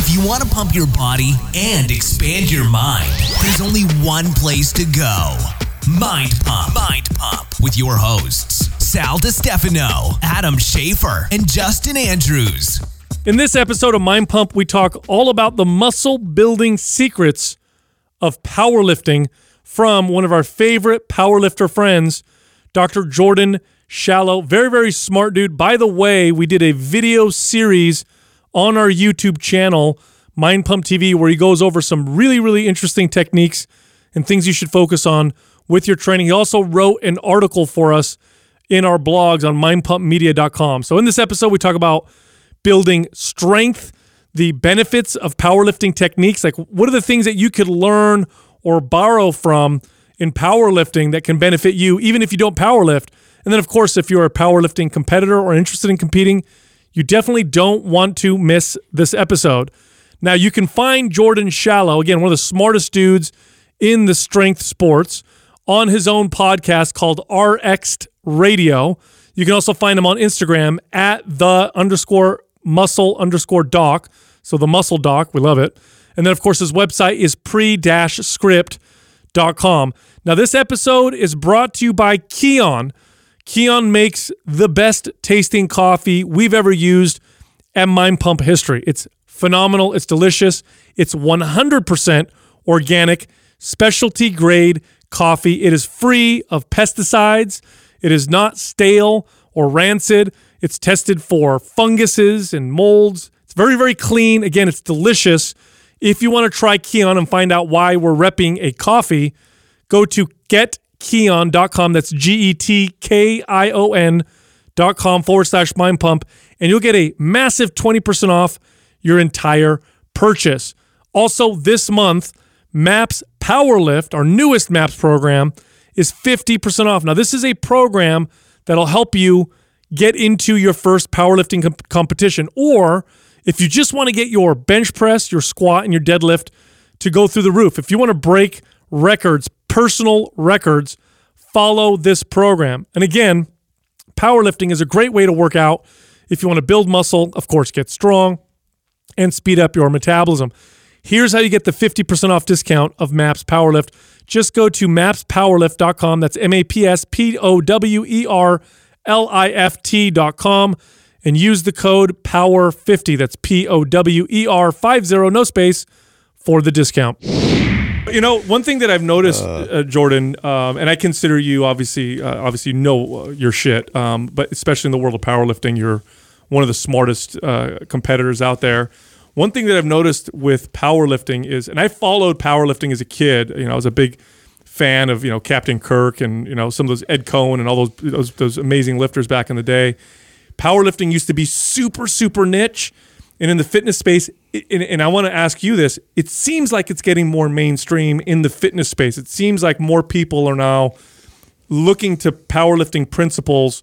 If you want to pump your body and expand your mind, there's only one place to go Mind Pump. Mind Pump with your hosts, Sal Stefano, Adam Schafer, and Justin Andrews. In this episode of Mind Pump, we talk all about the muscle building secrets of powerlifting from one of our favorite powerlifter friends, Dr. Jordan Shallow. Very, very smart dude. By the way, we did a video series on our YouTube channel, Mind Pump TV, where he goes over some really, really interesting techniques and things you should focus on with your training. He also wrote an article for us in our blogs on mindpumpmedia.com. So in this episode, we talk about building strength, the benefits of powerlifting techniques, like what are the things that you could learn or borrow from in powerlifting that can benefit you, even if you don't powerlift. And then, of course, if you're a powerlifting competitor or interested in competing, you definitely don't want to miss this episode. Now, you can find Jordan Shallow, again, one of the smartest dudes in the strength sports, on his own podcast called RX Radio. You can also find him on Instagram at the underscore muscle underscore doc. So the muscle doc, we love it. And then, of course, his website is pre script.com. Now, this episode is brought to you by Kion. Kion makes the best tasting coffee we've ever used at Mind Pump history. It's phenomenal. It's delicious. It's 100% organic, specialty grade coffee. It is free of pesticides. It is not stale or rancid. It's tested for funguses and molds. It's very, very clean. Again, it's delicious. If you want to try Kion and find out why we're repping a coffee, go to getkion.com. That's G E T K I O N.com forward slash mind pump, and you'll get a massive 20% off your entire purchase. Also, this month, MAPS Powerlift, our newest MAPS program, is 50% off. Now, this is a program that'll help you get into your first powerlifting comp- competition. Or if you just want to get your bench press, your squat, and your deadlift to go through the roof, if you want to break records, personal records, follow this program. And again, powerlifting is a great way to work out if you want to build muscle, of course, get strong and speed up your metabolism. Here's how you get the 50% off discount of MAPS Powerlift. Just go to mapspowerlift.com. That's M A P S P O W E R L I F T.com and use the code POWER50. That's P O W E R 50, no space, for the discount. You know, one thing that I've noticed, uh, Jordan, um, and I consider you obviously, uh, obviously, you know uh, your shit, um, but especially in the world of powerlifting, you're one of the smartest uh, competitors out there. One thing that I've noticed with powerlifting is, and I followed powerlifting as a kid. You know, I was a big fan of you know Captain Kirk and you know some of those Ed Coan and all those those, those amazing lifters back in the day. Powerlifting used to be super super niche, and in the fitness space, and, and I want to ask you this: it seems like it's getting more mainstream in the fitness space. It seems like more people are now looking to powerlifting principles,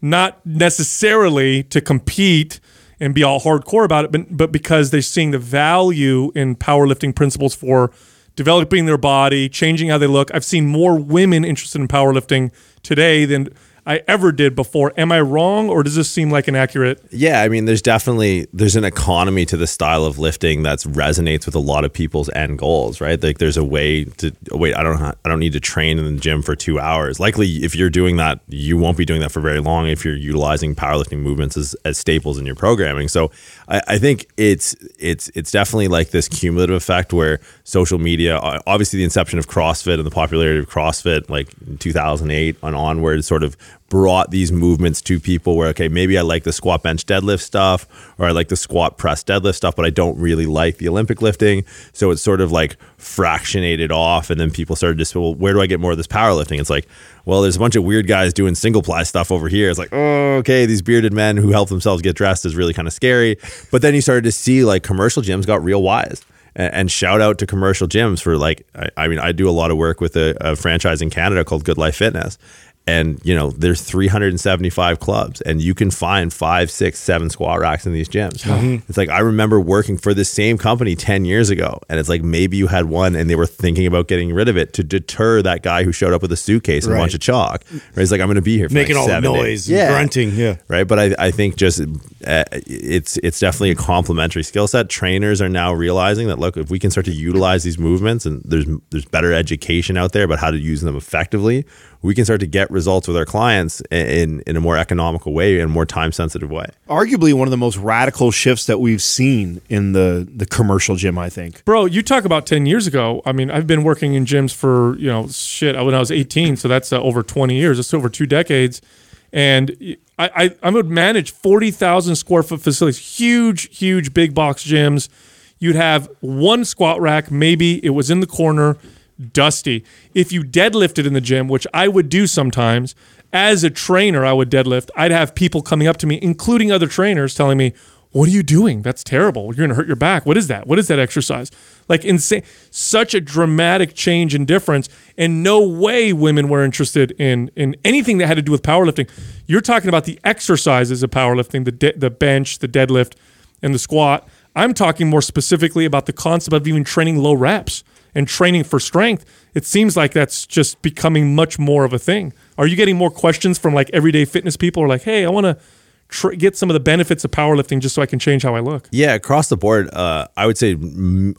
not necessarily to compete and be all hardcore about it, but, but because they're seeing the value in powerlifting principles for developing their body, changing how they look. I've seen more women interested in powerlifting today than I ever did before. Am I wrong, or does this seem like an accurate? Yeah, I mean, there's definitely there's an economy to the style of lifting that resonates with a lot of people's end goals, right? Like, there's a way to oh, wait. I don't I don't need to train in the gym for two hours. Likely, if you're doing that, you won't be doing that for very long if you're utilizing powerlifting movements as, as staples in your programming. So, I, I think it's it's it's definitely like this cumulative effect where social media, obviously, the inception of CrossFit and the popularity of CrossFit, like 2008 and onward, sort of brought these movements to people where okay maybe I like the squat bench deadlift stuff or I like the squat press deadlift stuff but I don't really like the Olympic lifting. So it's sort of like fractionated off and then people started to say well where do I get more of this powerlifting? It's like well there's a bunch of weird guys doing single ply stuff over here. It's like oh okay these bearded men who help themselves get dressed is really kind of scary. But then you started to see like commercial gyms got real wise. And, shout out to commercial gyms for like I, I, mean I do a lot of work with a, a franchise in Canada called Good Life Fitness and you know there's 375 clubs and you can find five six seven squat racks in these gyms. It's like i remember working for this same company 10 years ago and it's like maybe you had one and they were thinking about getting rid of it to deter that guy who showed up with a suitcase and a bunch of chalk. Right? He's like i'm gonna be here for Making like all the seven days." noise, and grunting. Yeah. right? But i, I think just uh, it's it's definitely a complementary skill set. Trainers are now realizing that look if we can start to utilize these movements and there's there's better education out there about how to use them effectively we can start to get results with our clients in in a more economical way and more time sensitive way Arguably one of the most radical shifts that we've seen in the the commercial gym. I think. Bro, you talk about 10 years ago. I mean, I've been working in gyms for, you know, shit, when I was 18. So that's uh, over 20 years. It's over two decades. And I, I, I would manage 40,000 square foot facilities, huge, huge big box gyms. You'd have one squat rack, maybe it was in the corner, dusty. If you deadlifted in the gym, which I would do sometimes, as a trainer, I would deadlift. I'd have people coming up to me, including other trainers, telling me, what are you doing? That's terrible. You're going to hurt your back. What is that? What is that exercise? Like insane, such a dramatic change and difference. And no way women were interested in in anything that had to do with powerlifting. You're talking about the exercises of powerlifting, the de- the bench, the deadlift, and the squat. I'm talking more specifically about the concept of even training low reps and training for strength. It seems like that's just becoming much more of a thing. Are you getting more questions from like everyday fitness people? Or like, hey, I want to tr- get some of the benefits of powerlifting just so I can change how I look. Yeah, across the board, uh, I would say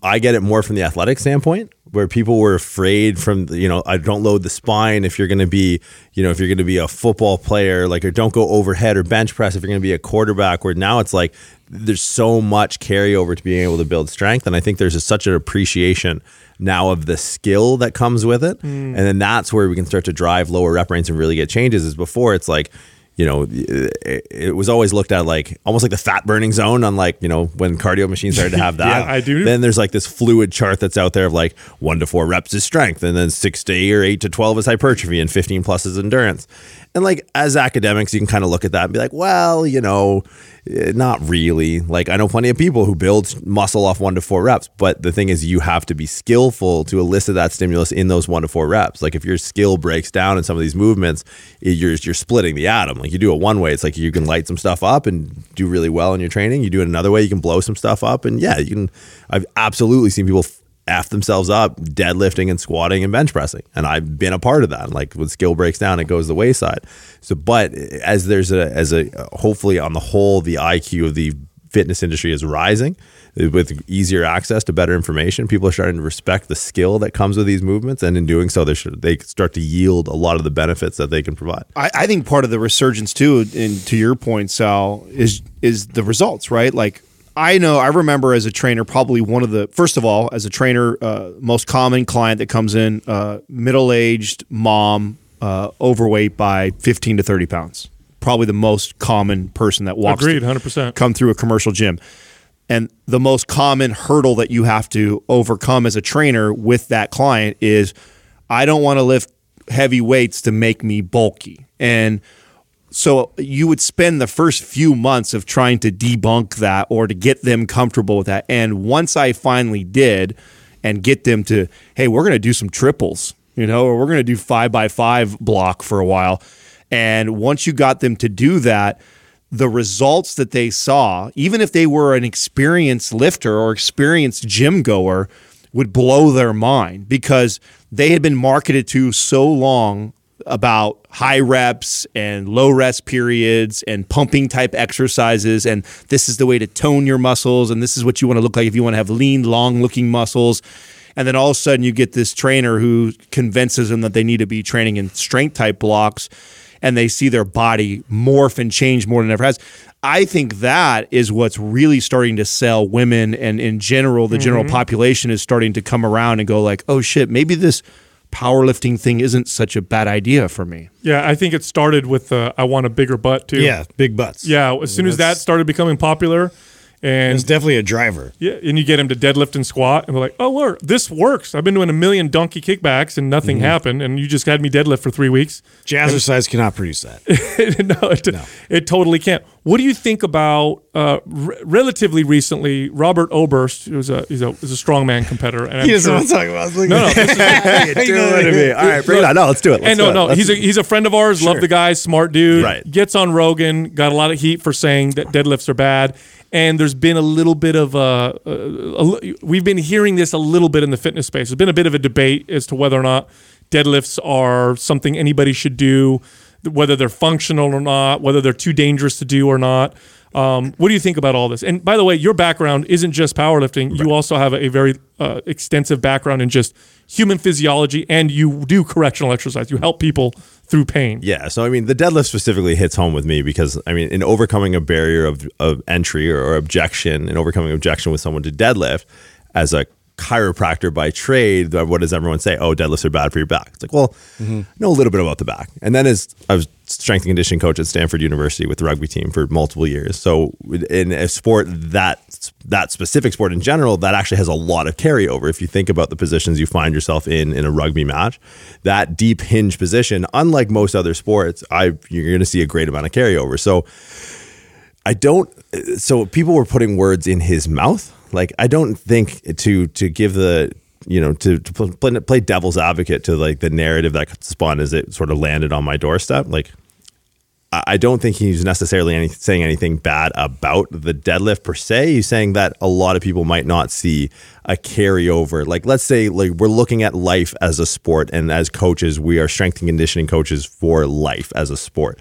I get it more from the athletic standpoint, where people were afraid from you know I don't load the spine if you're going to be you know if you're going to be a football player, like or don't go overhead or bench press if you're going to be a quarterback. Where now it's like there's so much carryover to being able to build strength, and I think there's a, such an appreciation now of the skill that comes with it, mm. and then that's where we can start to drive lower rep range and really get changes. Is before it's like you know, it, it was always looked at like almost like the fat burning zone on like, you know, when cardio machines started to have that. Yeah, I do. Then there's like this fluid chart that's out there of like one to four reps is strength, and then six to eight or eight to 12 is hypertrophy, and 15 plus is endurance. And like as academics, you can kind of look at that and be like, well, you know, eh, not really. Like I know plenty of people who build muscle off one to four reps, but the thing is, you have to be skillful to elicit that stimulus in those one to four reps. Like if your skill breaks down in some of these movements, eh, you're you're splitting the atom. Like you do it one way, it's like you can light some stuff up and do really well in your training. You do it another way, you can blow some stuff up, and yeah, you can. I've absolutely seen people f themselves up deadlifting and squatting and bench pressing. And i've been a part of that. Like when skill breaks down it goes the wayside. So but as there's a as a hopefully on the whole the iq of the fitness industry is rising with easier access to better information people are starting to respect the skill that comes with these movements. And in doing so they should they start to yield a lot of the benefits that they can provide. I, I think part of the resurgence too, and to your point, Sal, is is the results, right? Like I know, I remember as a trainer, probably one of the first of all, as a trainer, uh, most common client that comes in, uh, middle aged mom, uh, overweight by fifteen to thirty pounds. Probably the most common person that walks. Agreed, 100%. Come through a commercial gym. And the most common hurdle that you have to overcome as a trainer with that client is I don't want to lift heavy weights to make me bulky. And so you would spend the first few months of trying to debunk that or to get them comfortable with that. And once I finally did and get them to, hey, we're going to do some triples, you know, or we're going to do five by five block for a while. And once you got them to do that, the results that they saw, even if they were an experienced lifter or experienced gym goer, would blow their mind because they had been marketed to so long about high reps and low rest periods and pumping type exercises. And this is the way to tone your muscles. And this is what you want to look like if you want to have lean long looking muscles. And then all of a sudden you get this trainer who convinces them that they need to be training in strength type blocks and they see their body morph and change more than it ever has. I think that is what's really starting to sell women and in general the general mm-hmm. population is starting to come around and go like, "Oh shit, maybe this powerlifting thing isn't such a bad idea for me." Yeah, I think it started with uh, I want a bigger butt too. Yeah, big butts. Yeah, as soon as that started becoming popular, and It's definitely a driver. yeah, and you get him to deadlift and squat, and we're like, "Oh, look, this works. I've been doing a million donkey kickbacks and nothing Mm-hmm. happened, and you just had me deadlift for three weeks." Jazzercise cannot produce that. no, it, it totally can't. What do you think about uh, re- relatively recently? Robert Oberst, who's a he's a, he's a strongman competitor, and I'm He doesn't sure- want to talk about. This. no, no, this is- You're doing it to me. All right, bring it on. No, let's do it. Let's and no, no, he's a he's a friend of ours. Love the guy, smart dude. Right. Gets on Rogan, got a lot of heat for saying that deadlifts are bad, and there's been a little bit of a, a, a we've been hearing this a little bit in the fitness space. There's been a bit of a debate as to whether or not deadlifts are something anybody should do, whether they're functional or not, whether they're too dangerous to do or not. Um, what do you think about all this? And by the way, your background isn't just powerlifting. You also have a, a very uh, extensive background in just human physiology, and you do correctional exercise. You help people through pain. Yeah, so I mean, the deadlift specifically hits home with me because I mean, in overcoming a barrier of, of entry or, or objection, and overcoming objection with someone to deadlift, as a chiropractor by trade, what does everyone say? Oh, deadlifts are bad for your back. It's like, well, I know a little bit about the back, and then as I was strength and conditioning coach at Stanford University with the rugby team for multiple years. So in a sport that that specific sport in general, that actually has a lot of carryover. If you think about the positions you find yourself in in a rugby match, that deep hinge position, unlike most other sports, I you're going to see a great amount of carryover. So I don't. So people were putting words in his mouth. Like I don't think to to give the you know to, to play, play devil's advocate to like the narrative that spun as it sort of landed on my doorstep. Like I don't think he's necessarily any, saying anything bad about the deadlift per se. He's saying that a lot of people might not see a carryover. Like, let's say, like we're looking at life as a sport, and as coaches, we are strength and conditioning coaches for life as a sport.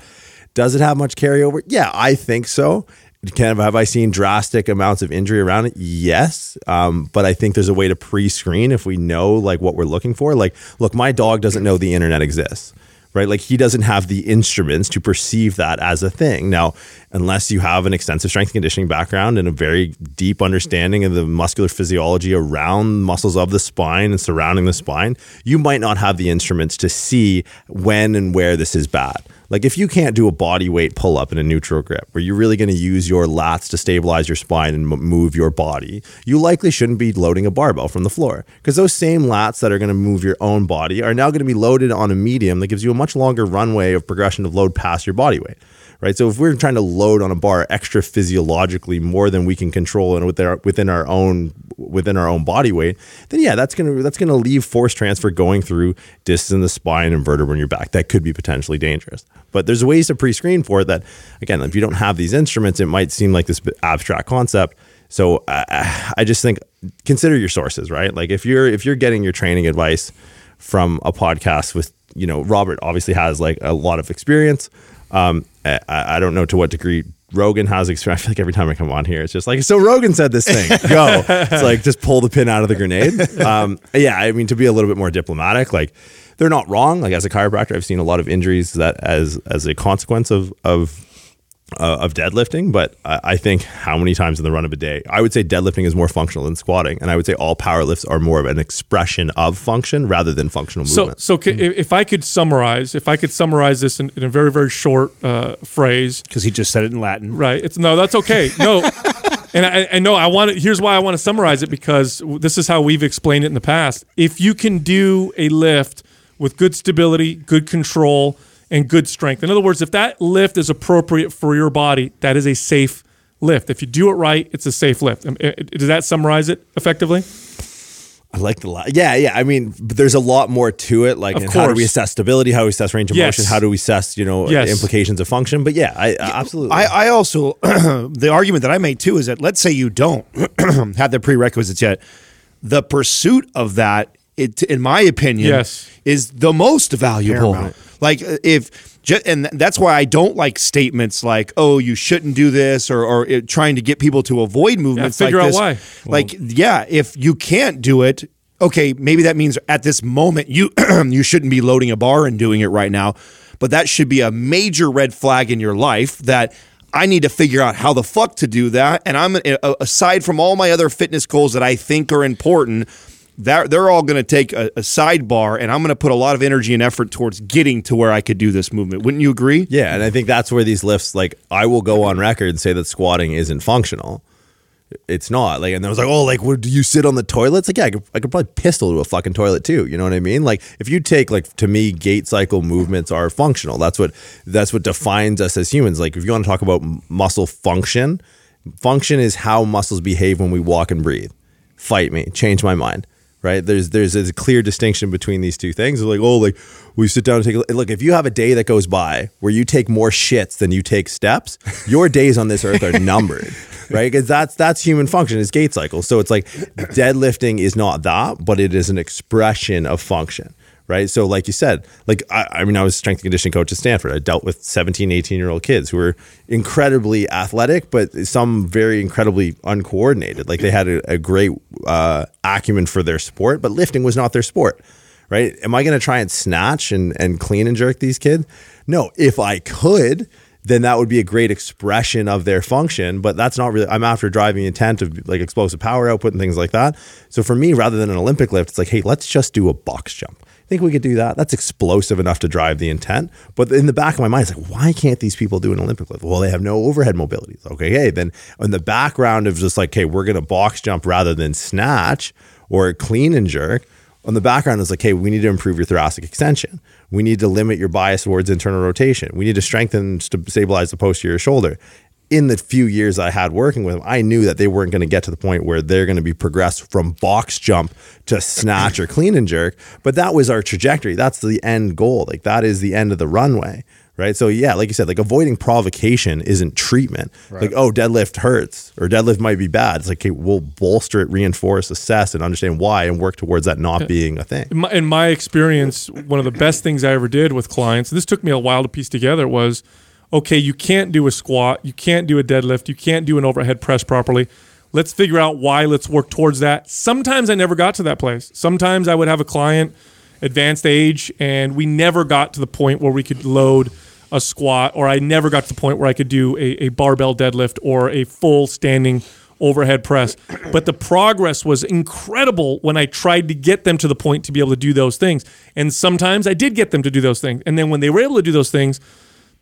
Does it have much carryover? Yeah, I think so. Can have I seen drastic amounts of injury around it? Yes, um, but I think there's a way to pre-screen if we know like what we're looking for. Like, look, my dog doesn't know the internet exists right? Like he doesn't have the instruments to perceive that as a thing. Now, unless you have an extensive strength conditioning background and a very deep understanding of the muscular physiology around muscles of the spine and surrounding the spine, you might not have the instruments to see when and where this is bad. Like if you can't do a body weight pull up in a neutral grip where you're really going to use your lats to stabilize your spine and move your body, you likely shouldn't be loading a barbell from the floor because those same lats that are going to move your own body are now going to be loaded on a medium that gives you a much longer runway of progression of load past your body weight. Right. So if we're trying to load on a bar extra physiologically more than we can control and within our, within our own within our own body weight, then yeah, that's gonna that's gonna leave force transfer going through discs in the spine and vertebra in your back. That could be potentially dangerous. But there's ways to pre-screen for it. That again, if you don't have these instruments, it might seem like this abstract concept. So uh, I just think consider your sources, right? Like if you're if you're getting your training advice from a podcast with you know Robert obviously has like a lot of experience. Um, I, I don't know to what degree Rogan has experience. I feel like every time I come on here, it's just like, so Rogan said this thing, go. it's like, just pull the pin out of the grenade. Um, yeah, I mean, to be a little bit more diplomatic, like, they're not wrong. Like, as a chiropractor, I've seen a lot of injuries that as as a consequence of, of, uh, of deadlifting, but I, I think how many times in the run of a day, I would say deadlifting is more functional than squatting, and I would say all power lifts are more of an expression of function rather than functional So, movement. so ca- if I could summarize, if I could summarize this in, in a very, very short uh, phrase, because he just said it in Latin. right? It's no, that's okay. No, and I, I know I want it. Here's why I want to summarize it because this is how we've explained it in the past. If you can do a lift with good stability, good control, and good strength, in other words, if that lift is appropriate for your body, that is a safe lift. If you do it right, it's a safe lift. Um, Does that summarize it effectively? I like the la- yeah yeah. I mean, there's a lot more to it. Like, and how do we assess stability? How do we assess range of Yes. motion? How do we assess you know Yes. implications of function? But yeah, I, absolutely. I, I also the argument that I made too is that let's say you don't have the prerequisites yet, the pursuit of that, it, in my opinion, Yes. is the most valuable. Paramount. Like if, and that's why I don't like statements like, "Oh, you shouldn't do this," or, or it, trying to get people to avoid movements. figure like out this. why. Like, yeah, if you can't do it, okay, maybe that means at this moment you you shouldn't be loading a bar and doing it right now. But that should be a major red flag in your life that I need to figure out how the fuck to do that. And I'm uh, aside from all my other fitness goals that I think are important, that they're all going to take a, a sidebar, and I'm going to put a lot of energy and effort towards getting to where I could do this movement. Wouldn't you agree? yeah, and I think that's where these lifts. Like, I will go on record and say that squatting isn't functional. It's not like, and I was like, oh, like, do you sit on the toilet? It's like, yeah, I could, I could probably pistol to a fucking toilet too. You know what I mean? Like, if you take like to me, gait cycle movements are functional. That's what that's what defines us as humans. Like, if you want to talk about muscle function, function is how muscles behave when we walk and breathe. Fight me, change my mind. Right? There's there's a clear distinction between these two things. It's like, oh, like we sit down and take a look. Look, if you have a day that goes by where you take more shits than you take steps, your days on this earth are numbered. Right? Because that's that's human function, is gait cycle. So it's like deadlifting is not that, but it is an expression of function right? So, like you said, like I, I, mean, I was strength and conditioning coach at Stanford. I dealt with 17, 18 year old kids who were incredibly athletic, but some very incredibly uncoordinated. Like they had a, a great uh, acumen for their sport, but lifting was not their sport, right? Am I going to try and snatch and, and clean and jerk these kids? No, if I could, then that would be a great expression of their function. But that's not really, I'm after driving intent of like explosive power output and things like that. So for me, rather than an Olympic lift, it's like, hey, let's just do a box jump think we could do that. That's explosive enough to drive the intent. But in the back of my mind, it's like, why can't these people do an Olympic lift? Well, they have no overhead mobility. Okay, hey, then in the background of just like, hey, we're going to box jump rather than snatch or clean and jerk. On the background is like, hey, we need to improve your thoracic extension. We need to limit your bias towards internal rotation. We need to strengthen, st- stabilize the posterior shoulder in the few years I had working with them, I knew that they weren't going to get to the point where they're going to be progressed from box jump to snatch or clean and jerk. But that was our trajectory. That's the end goal. Like that is the end of the runway. Right. So yeah, like you said, like avoiding provocation isn't treatment. Right. Like, oh, deadlift hurts or deadlift might be bad. It's like, okay, we'll bolster it, reinforce, assess, and understand why and work towards that not being a thing. In my, in my experience, one of the best things I ever did with clients, and this took me a while to piece together, was okay, you can't do a squat, you can't do a deadlift, you can't do an overhead press properly. Let's figure out why, let's work towards that. Sometimes I never got to that place. Sometimes I would have a client, advanced age, and we never got to the point where we could load a squat, or I never got to the point where I could do a, a barbell deadlift or a full standing overhead press. But the progress was incredible when I tried to get them to the point to be able to do those things. And sometimes I did get them to do those things. And then when they were able to do those things,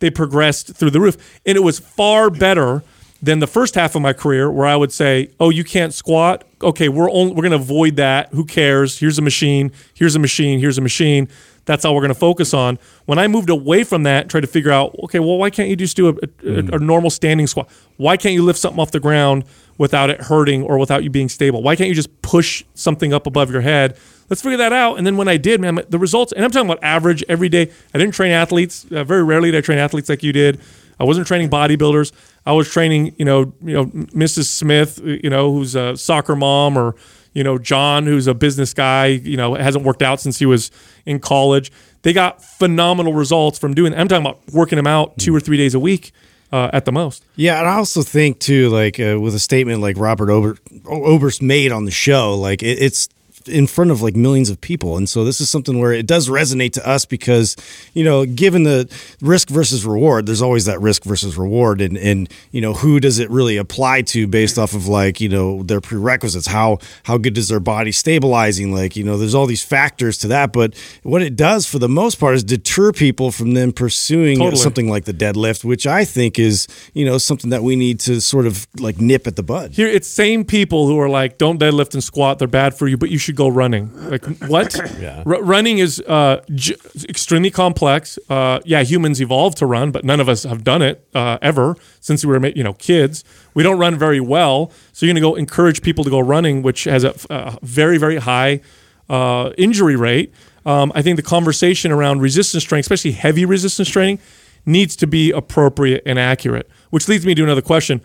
they progressed through the roof. And it was far better than the first half of my career where I would say, "Oh, you can't squat. Okay, we're we're going to avoid that. Who cares? Here's a machine. Here's a machine. Here's a machine. That's all we're going to focus on." When I moved away from that, tried to figure out, okay, well, why can't you just do a, a, a normal standing squat? Why can't you lift something off the ground without it hurting or without you being stable? Why can't you just push something up above your head? let's figure that out. And then when I did, man, the results, and I'm talking about average every day. I didn't train athletes. Uh, very rarely did I train athletes like you did. I wasn't training bodybuilders. I was training, you know, you know, Mrs. Smith, you know, who's a soccer mom, or you know, John, who's a business guy. You know, hasn't worked out since he was in college. They got phenomenal results from doing. I'm talking about working them out two or three days a week. Uh, at the most. Yeah, and I also think too, like uh, with a statement like Robert Ober- Oberst made on the show, like it, it's in front of like millions of people. And so this is something where it does resonate to us because, you know, given the risk versus reward, there's always that risk versus reward. And, and, you know, who does it really apply to based off of like, you know, their prerequisites? How, how good is their body stabilizing? Like, you know, there's all these factors to that. But what it does for the most part is deter people from them pursuing totally. something like the deadlift, which I think is, you know, something that we need to sort of like nip at the bud. Here, it's same people who are like, don't deadlift and squat. They're bad for you, but you should should go running. Like what? yeah. R- running is uh, j- extremely complex. Uh, yeah, humans evolved to run, but none of us have done it uh, ever since we were you know kids. We don't run very well, so you're going to go encourage people to go running, which has a, a very very high uh, injury rate. Um, I think the conversation around resistance training, especially heavy resistance training, needs to be appropriate and accurate. Which leads me to another question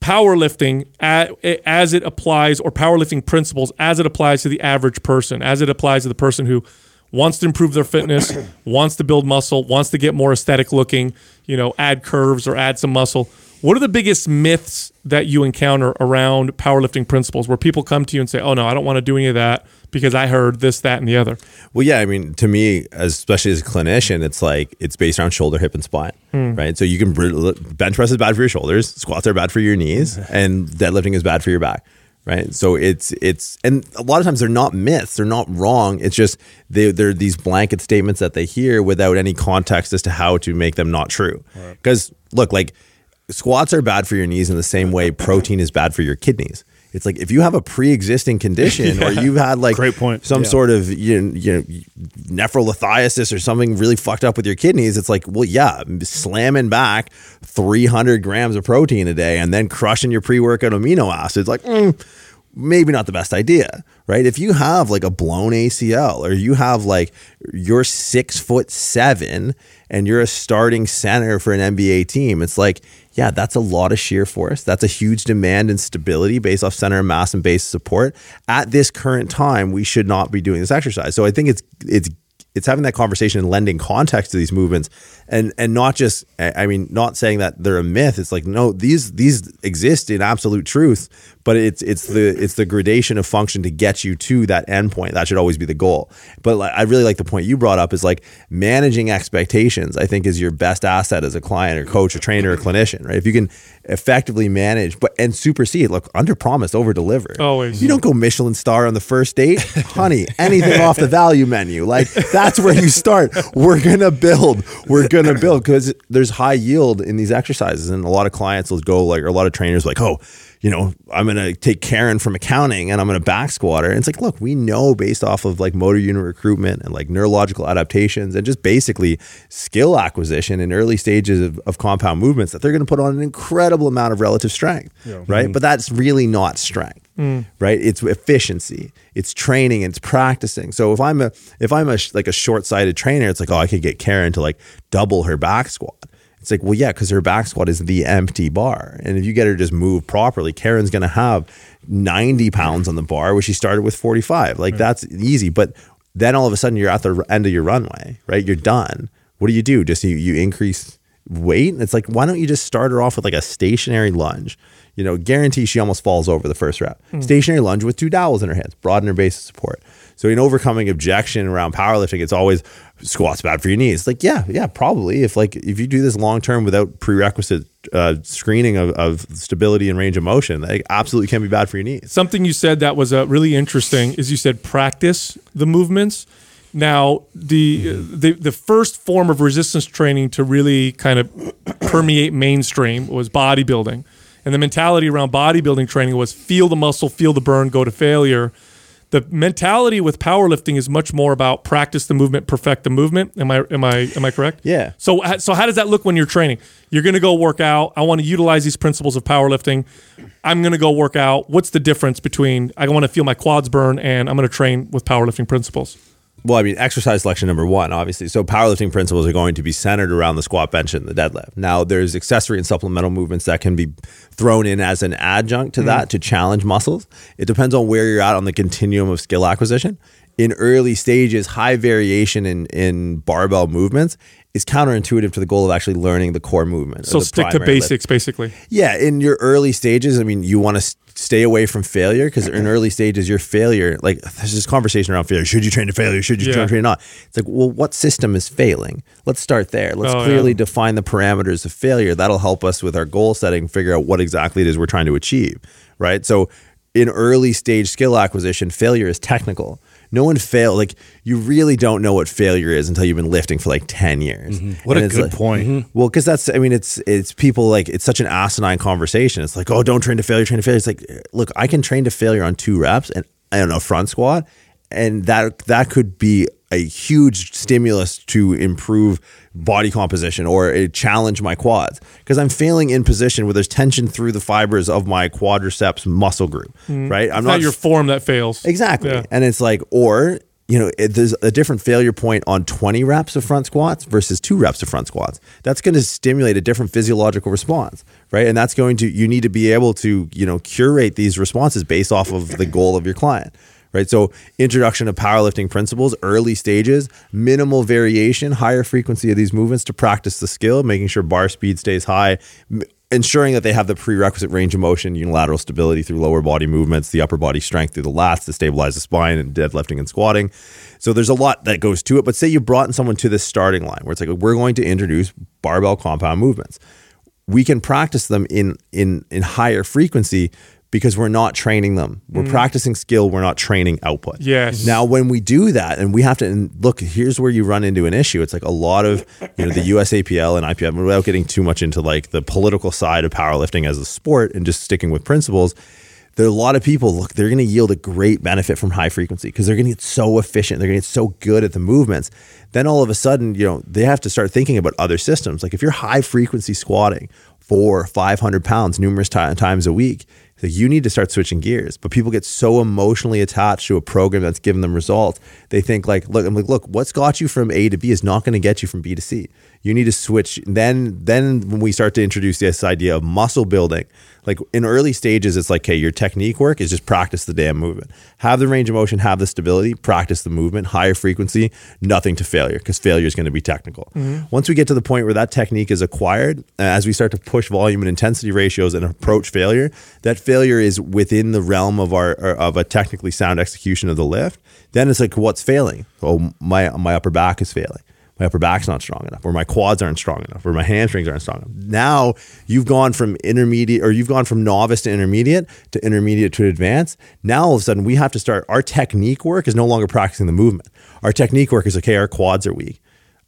powerlifting as it applies, or powerlifting principles as it applies to the average person, as it applies to the person who wants to improve their fitness, wants to build muscle, wants to get more aesthetic looking, you know, add curves or add some muscle. What are the biggest myths that you encounter around powerlifting principles where people come to you and say, "Oh no, I don't want to do any of that because I heard this, that, and the other"? Well, yeah, I mean, to me, especially as a clinician, it's like it's based around shoulder, hip, and spine, hmm. right? So you can bench press is bad for your shoulders, squats are bad for your knees, and deadlifting is bad for your back right so it's it's and a lot of times they're not myths they're not wrong it's just they, they're these blanket statements that they hear without any context as to how to make them not true because right. look like squats are bad for your knees in the same way protein is bad for your kidneys. It's like if you have a pre-existing condition or you've had like Great point. some Yeah. sort of you know, you know nephrolithiasis or something really fucked up with your kidneys, it's like, well, yeah, slamming back 300 grams of protein a day and then crushing your pre-workout amino acids, like mm, maybe not the best idea, right? If you have like a blown ACL or you have like you're six foot seven and you're a starting center for an NBA team, it's like, yeah, that's a lot of shear force. That's a huge demand and stability based off center of mass and base support. At this current time, we should not be doing this exercise. So I think it's it's it's having that conversation and lending context to these movements and and not just I I mean not saying that they're a myth it's like no these these exist in absolute truth but it's it's the it's the gradation of function to get you to that endpoint. That should always be the goal. But like, I really like the point you brought up is like managing expectations I think is your best asset as a client or coach or trainer or clinician right? If you can effectively manage but and supersede look under promise over deliver. Always. you don't go Michelin star on the first date. Honey anything off the value menu. Like that's where you start. We're gonna build. We're gonna build. Because there's high yield in these exercises and a lot of clients will go like or a lot of trainers like oh you know i'm gonna take karen from accounting and i'm gonna back squat her. And it's like look we know based off of like motor unit recruitment and like neurological adaptations and just basically skill acquisition in early stages of, of compound movements that they're gonna put on an incredible amount of relative strength right? Mm-hmm. But that's really not strength mm. right? It's efficiency. It's training. It's practicing. So if i'm a if i'm a sh- like a short-sighted trainer it's like oh i could get karen to like double her back squat it's like well yeah because her back squat is the empty bar. And if you get her to just move properly karen's going to have 90 pounds on the bar where she started with 45 like that's easy. But then all of a sudden you're at the end of your runway right? You're done. What do you do? Just you, you increase weight? It's like why don't you just start her off with like a stationary lunge? You know guarantee she almost falls over the first rep. Hmm. Stationary lunge with two dowels in her hands broaden her base of support so in overcoming objection around powerlifting it's always squats bad for your knees like yeah yeah probably if like if you do this long term without prerequisite uh, screening of, of stability and range of motion that absolutely can be bad for your knees Something you said that was uh, really interesting is you said practice the movements. Now, the, the the first form of resistance training to really kind of permeate mainstream was bodybuilding, and the mentality around bodybuilding training was feel the muscle, feel the burn, go to failure. The mentality with powerlifting is much more about practice the movement, perfect the movement. Am I am I am I correct? Yeah. So so how does that look when you're training? You're going to go work out. I want to utilize these principles of powerlifting. I'm going to go work out. What's the difference between I want to feel my quads burn and I'm going to train with powerlifting principles? Well, I mean, exercise selection number one, obviously. So, powerlifting principles are going to be centered around the squat, bench, and the deadlift. Now, there's accessory and supplemental movements that can be thrown in as an adjunct to hmm. that to challenge muscles. It depends on where you're at on the continuum of skill acquisition. In early stages, high variation in, in barbell movements is counterintuitive to the goal of actually learning the core movement. So stick to primary lift. basics, basically. Yeah, in your early stages, I mean, you want to stay away from failure because in early stages, your failure, like there's this conversation around failure. Should you train to failure? Should you Yeah. train to not? It's like, well, what system is failing? Let's start there. Let's Oh, clearly yeah. define the parameters of failure. That'll help us with our goal setting, figure out what exactly it is we're trying to achieve, right? So, in early stage skill acquisition, failure is technical. No one fail like you really don't know what failure is until you've been lifting for like ten years. Mm-hmm. What And a good like- point. Mm-hmm. well, because that's, I mean, it's it's people like it's such an asinine conversation. It's like, oh, don't train to failure, train to failure. It's like, look, I can train to failure on two reps and I don't know front squat, and that that could be a huge stimulus to improve body composition or it challenge my quads because I'm failing in position where there's tension through the fibers of my quadriceps muscle group. Mm-hmm. Right, I'm It's not your form that fails. Exactly. Yeah. And it's like, or, you know, it, there's a different failure point on 20 reps of front squats versus two reps of front squats. That's going to stimulate a different physiological response, right? And that's going to, you need to be able to, you know, curate these responses based off of the goal of your client. Right. So, introduction of powerlifting principles, early stages, minimal variation, higher frequency of these movements to practice the skill, making sure bar speed stays high, m- ensuring that they have the prerequisite range of motion, unilateral stability through lower body movements, the upper body strength through the lats to stabilize the spine and deadlifting and squatting. So there's a lot that goes to it. But say you brought in someone to this starting line where it's like we're going to introduce barbell compound movements. We can practice them in in in higher frequency because we're not training them. We're mm. practicing skill, we're not training output. Yes. Now, when we do that, and we have to and look, here's where you run into an issue. It's like a lot of you know the USAPL and IPF, without getting too much into like the political side of powerlifting as a sport, and just sticking with principles. There are a lot of people. Look, they're going to yield a great benefit from high frequency because they're going to get so efficient. They're going to get so good at the movements. Then all of a sudden, you know, they have to start thinking about other systems. Like if you're high frequency squatting four, five hundred pounds numerous ti- times a week, you need to start switching gears. But people get so emotionally attached to a program that's giving them results. They think like, look, I'm like, look, what's got you from A to B is not going to get you from B to C. You need to switch. Then, then when we start to introduce this idea of muscle building, like in early stages, it's like, hey your technique work is just practice the damn movement. Have the range of motion, have the stability, practice the movement, higher frequency, nothing to failure because failure is going to be technical. Once we get to the point where that technique is acquired, uh, as we start to push volume and intensity ratios and approach failure, that failure is within the realm of our of a technically sound execution of the lift. Then it's like, what's failing? Oh, my my upper back is failing my upper back's not strong enough, or my quads aren't strong enough, or my hamstrings aren't strong enough. Now you've gone from intermediate, or you've gone from novice to intermediate to intermediate to advanced. Now all of a sudden we have to start. Our technique work is no longer practicing the movement. Our technique work is okay. Our quads are weak.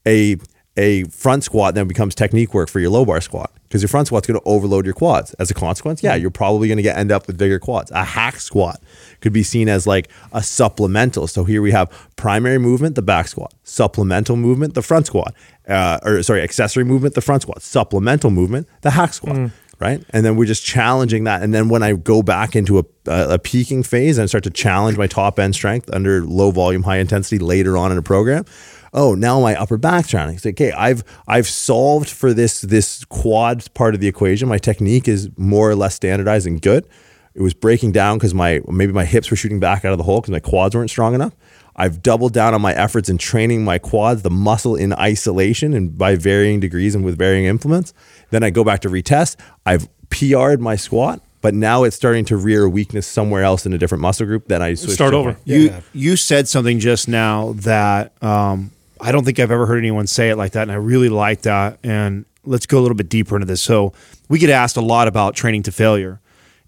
A a front squat then becomes technique work for your low bar squat because your front squat's going to overload your quads. As a consequence, yeah, you're probably going to get end up with bigger quads. A hack squat could be seen as like a supplemental. So here we have primary movement, the back squat, supplemental movement, the front squat, uh, or sorry, accessory movement, the front squat, supplemental movement, the hack squat. Right. And then we're just challenging that. And then when I go back into a, a, a peaking phase and start to challenge my top end strength under low volume, high intensity later on in a program, oh, now my upper back's trying. It's like, okay, I've I've solved for this this quad part of the equation. My technique is more or less standardized and good. It was breaking down because my maybe my hips were shooting back out of the hole because my quads weren't strong enough. I've doubled down on my efforts in training my quads, the muscle in isolation and by varying degrees and with varying implements. Then I go back to retest. I've PR'd my squat, but now it's starting to rear a weakness somewhere else in a different muscle group. Then I switch Start to- over. You you said something just now that um, I don't think I've ever heard anyone say it like that, and I really like that. And let's go a little bit deeper into this. So we get asked a lot about training to failure,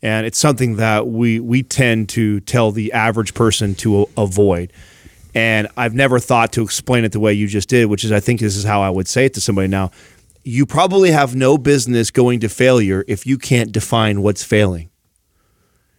and it's something that we we tend to tell the average person to avoid. And I've never thought to explain it the way you just did, which is I think this is how I would say it to somebody now. You probably have no business going to failure if you can't define what's failing.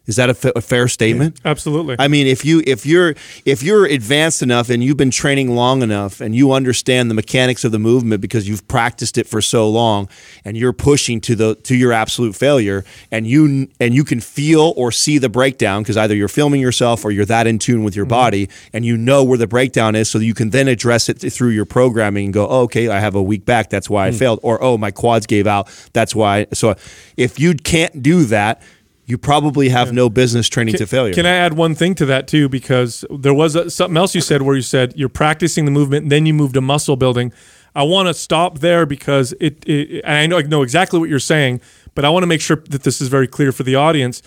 Is that a, fair statement? Absolutely. I mean, if you if you're if you're advanced enough and you've been training long enough and you understand the mechanics of the movement because you've practiced it for so long and you're pushing to the to your absolute failure and you and you can feel or see the breakdown because either you're filming yourself or you're that in tune with your mm-hmm. body and you know where the breakdown is so you can then address it through your programming and go, oh, okay, I have a weak back, that's why I mm. failed, or oh, my quads gave out, that's why. So if you can't do that. You probably have no business training to failure. Can I add one thing to that too? Because there was a, something else you said where you said you're practicing the movement, and then you move to muscle building. I want to stop there because it, it. And I know I know exactly what you're saying, but I want to make sure that this is very clear for the audience.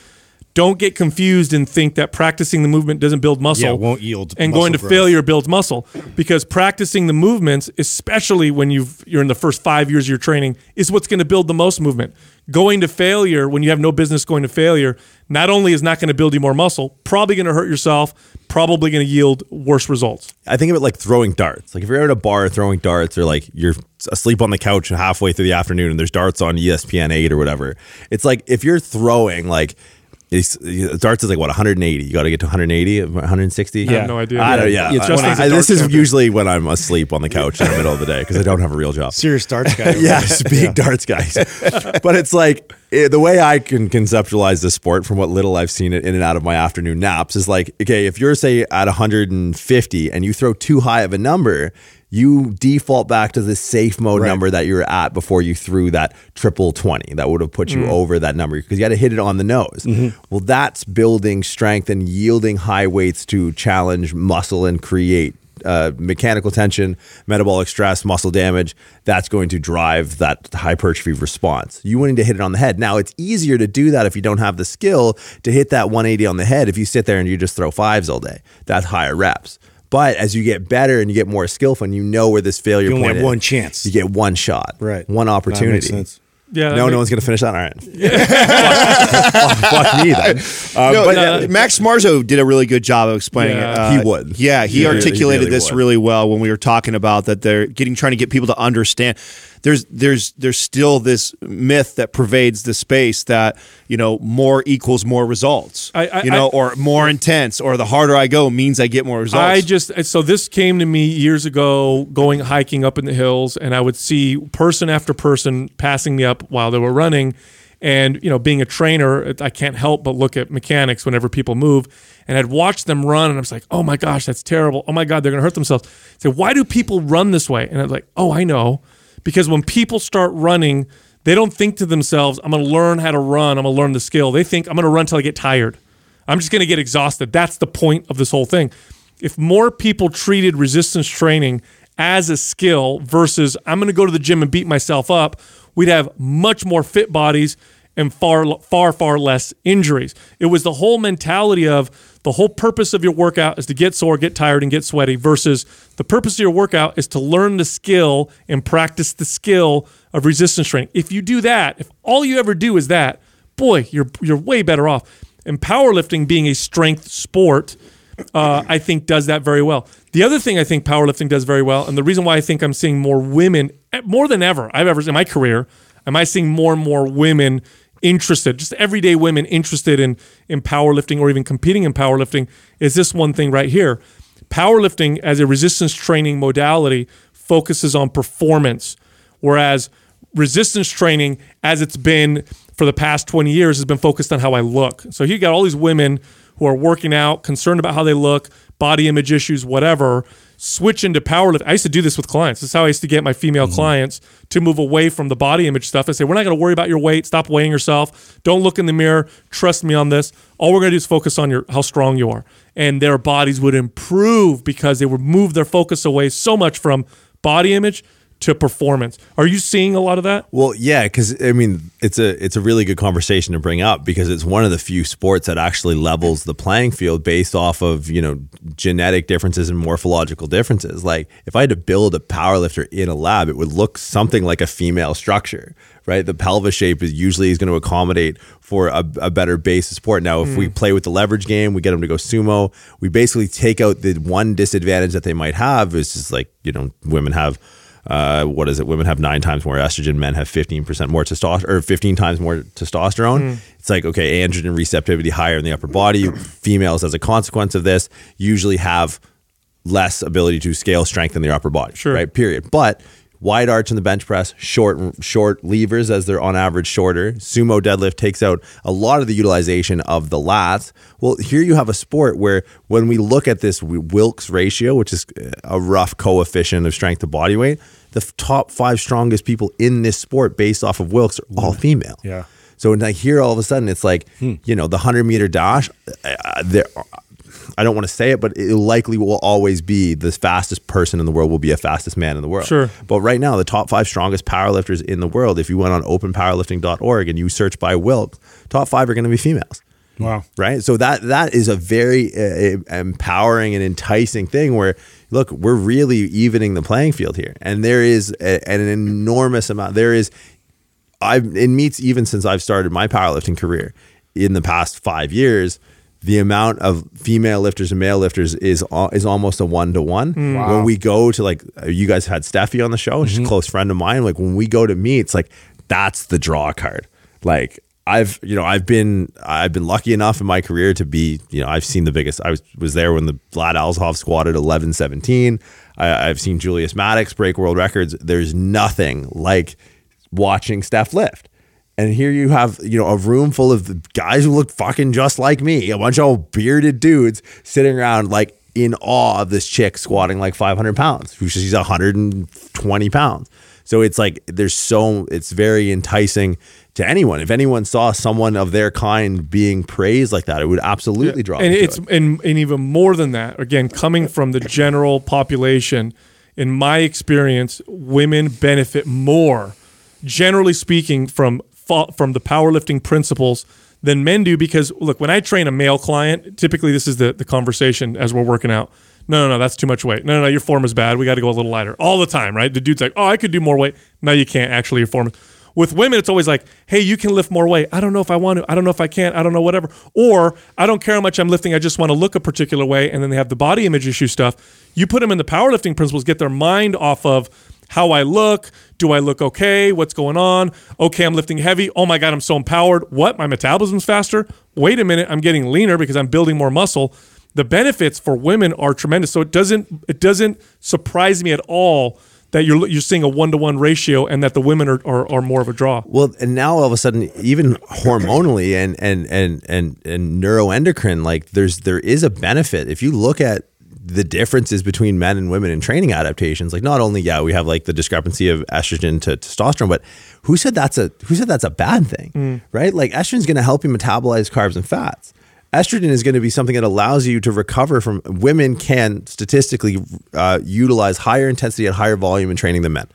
Don't get confused and think that practicing the movement doesn't build muscle. Yeah, won't yield And going to growth. failure builds muscle because practicing the movements, especially when you've you're in the first five years of your training, is what's going to build the most movement. Going to failure when you have no business going to failure, not only is not going to build you more muscle, probably going to hurt yourself, probably going to yield worse results. I think of it like throwing darts. Like if you're at a bar throwing darts, or like you're asleep on the couch halfway through the afternoon and there's darts on ESPN eight or whatever. It's like if you're throwing like. It's, darts is like what 180. You got to get to 180, 160. I have no idea. I don't. Yeah, It's I- Justin's a I- this is champion. usually when I'm asleep on the couch in the middle of the day because I don't have a real job. Serious darts guy. over yes, big darts guys. but it's like eh, the way I can conceptualize the sport from what little I've seen it in and out of my afternoon naps is like, okay, if you're say at 150 and you throw too high of a number, you default back to the safe mode number that you were at before you threw that triple 20 that would have put you over that number because you had to hit it on the nose. Well, that's building strength and yielding high weights to challenge muscle and create uh, mechanical tension, metabolic stress, muscle damage, that's going to drive that hypertrophy response. You wanting to hit it on the head. Now, it's easier to do that if you don't have the skill to hit that 180 on the head. If you sit there and you just throw fives all day, that's higher reps. But as you get better and you get more skillful and you know where this failure You only point have is, one chance. You get one shot, Right. One That makes opportunity. sense. Yeah, that No, make- no one's gonna finish that. All right. fuck, fuck me then. Uh, no, but uh, Max Marzo did a really good job of explaining Yeah. it. Uh, He would. Yeah, he He really- articulated he really this would. really well when we were talking about that they're getting trying to get people to understand. There's there's there's still this myth that pervades the space that you know more equals more results. I- I- you know, I- or more intense, or the harder I go means I get more results. I just uh, so this came to me years ago going hiking up in the hills and I would see person after person passing me up while they were running and you know being a trainer I can't help but look at mechanics whenever people move and I'd watch them run and I was like oh my gosh that's terrible oh my god they're going to hurt themselves so why do people run this way and I'm like oh I know because when people start running they don't think to themselves I'm going to learn how to run I'm going to learn the skill they think I'm going to run till I get tired I'm just going to get exhausted. That's the point of this whole thing. If more people treated resistance training as a skill versus I'm going to go to the gym and beat myself up, we'd have much more fit bodies and far, far, far less injuries. It was the whole mentality of the whole purpose of your workout is to get sore, get tired, and get sweaty, versus the purpose of your workout is to learn the skill and practice the skill of resistance training. If you do that, if all you ever do is that, boy, you're you're way better off. And powerlifting being a strength sport, uh, I think does that very well. The other thing I think powerlifting does very well, and the reason why I think I'm seeing more women, eh, more than ever I've ever in my career, am I seeing more and more women interested, just everyday women interested in in powerlifting or even competing in powerlifting, is this one thing right here. Powerlifting as a resistance training modality focuses on performance, whereas resistance training, as it's been for the past 20 years, has been focused on how I look. So you got all these women who are working out, concerned about how they look, body image issues, whatever, switch into powerlifting. I used to do this with clients. This is how I used to get my female mm-hmm. clients to move away from the body image stuff. I say, we're not going to worry about your weight. Stop weighing yourself. Don't look in the mirror. Trust me on this. All we're going to do is focus on your how strong you are. And their bodies would improve because they would move their focus away so much from body image to performance. Are you seeing a lot of that? Well, yeah, because I mean, it's a it's a really good conversation to bring up because it's one of the few sports that actually levels the playing field based off of you know genetic differences and morphological differences. Like if I had to build a powerlifter in a lab, it would look something like a female structure, right? The pelvis shape is usually is going to accommodate for a, a better base of support. Now, if we hmm. play with the leverage game, we get them to go sumo. We basically take out the one disadvantage that they might have which is just like you know women have uh, what is it? Women have nine times more estrogen. Men have fifteen percent more testosterone, or fifteen times more testosterone. It's like okay, androgen receptivity higher in the upper body. Females, as a consequence of this, usually have less ability to scale strength in their upper body. Sure. Right. Period. But wide arch in the bench press, short short levers as they're on average shorter. Sumo deadlift takes out a lot of the utilization of the lats. Well, here you have a sport where when we look at this Wilks ratio, which is a rough coefficient of strength to body weight, the top five strongest people in this sport based off of Wilks are all female. Yeah. So like here, all of a sudden, it's like you know the hundred meter dash. Uh, there, I don't want to say it, but it likely will always be the fastest person in the world will be a fastest man in the world. Sure. But right now, the top five strongest powerlifters in the world, if you went on openpowerlifting.org and you search by Wilk, top five are going to be females. Wow. Right. So that that is a very uh, empowering and enticing thing where look, we're really evening the playing field here. And there is a, an enormous amount. There is I've in meets even since I've started my powerlifting career in the past five years, the amount of female lifters and male lifters is uh, is almost a one to one. When we go to like uh, you guys had Stefi on the show, she's a mm-hmm. close friend of mine. Like when we go to meets, like that's the draw card. Like I've you know I've been I've been lucky enough in my career to be you know I've seen the biggest I was was there when the Vlad Alhazov squatted 11 17 I, I've seen Julius Maddox break world records. There's nothing like watching Steph lift. And here you have you know a room full of guys who look fucking just like me a bunch of bearded dudes sitting around like in awe of this chick squatting like 500 pounds who she's 120 pounds. So it's like there's so it's very enticing to anyone. If anyone saw someone of their kind being praised like that, it would absolutely draw. and it's it. and, and even more than that again coming from the general population in my experience women benefit more generally speaking from from the powerlifting principles than men do because look when i train a male client typically this is the, the conversation as we're working out. No no no that's too much weight. No no no your form is bad. We got to go a little lighter. All the time right? The dude's like oh i could do more weight. No you can't. Actually your form is- With women, it's always like, hey, you can lift more weight. I don't know if I want to. I don't know if I can. I don't know, whatever. Or I don't care how much I'm lifting. I just want to look a particular way. And then they have the body image issue stuff. You put them in the powerlifting principles, get their mind off of how I look. Do I look okay? What's going on? Okay, I'm lifting heavy. Oh my God, I'm so empowered. What? My metabolism's faster? Wait a minute, I'm getting leaner because I'm building more muscle. The benefits for women are tremendous. So it doesn't it doesn't surprise me at all that you're you're seeing a one to one ratio and that the women are, are, are more of a draw. Well, and now all of a sudden, even hormonally and and and and and neuroendocrine, like there's there is a benefit if you look at the differences between men and women in training adaptations. Like not only yeah, we have like the discrepancy of estrogen to testosterone, but who said that's a who said that's a bad thing, mm. right? Like estrogen's going to help you metabolize carbs and fats. Estrogen is going to be something that allows you to recover from. Women can statistically uh, utilize higher intensity at higher volume in training than men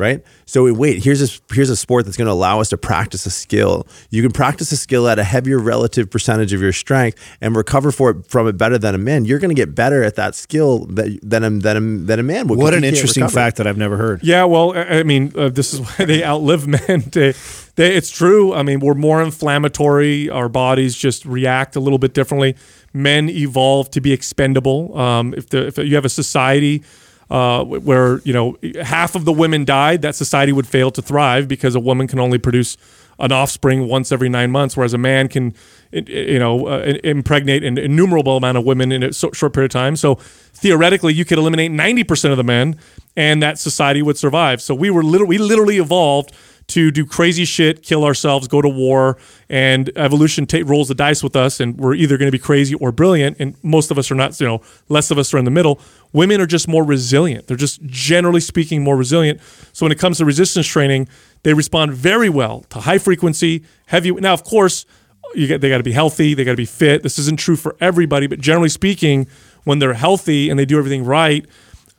right? So we wait, here's a here's a sport that's going to allow us to practice a skill. You can practice a skill at a heavier relative percentage of your strength and recover for it from it better than a man. You're going to get better at that skill that, than a, than a, than a man would. What an interesting recover. fact that I've never heard. Yeah, well, I I mean, uh, this is why they outlive men. They, they, it's true. I mean, we're more inflammatory. Our bodies just react a little bit differently. Men evolve to be expendable. Um, if, the, if you have a society uh, where you know half of the women died, that society would fail to thrive because a woman can only produce an offspring once every nine months, whereas a man can, you know, uh, impregnate an innumerable amount of women in a short period of time. So theoretically, you could eliminate ninety percent of the men, and that society would survive. So we were literally, we literally evolved to do crazy shit, kill ourselves, go to war, and evolution ta- rolls the dice with us, and we're either going to be crazy or brilliant. And most of us are not. You know, less of us are in the middle. Women are just more resilient. They're just generally speaking more resilient. So when it comes to resistance training, they respond very well to high frequency, heavy. Now, of course, get they got to be healthy, they got to be fit. This isn't true for everybody, but generally speaking, when they're healthy and they do everything right,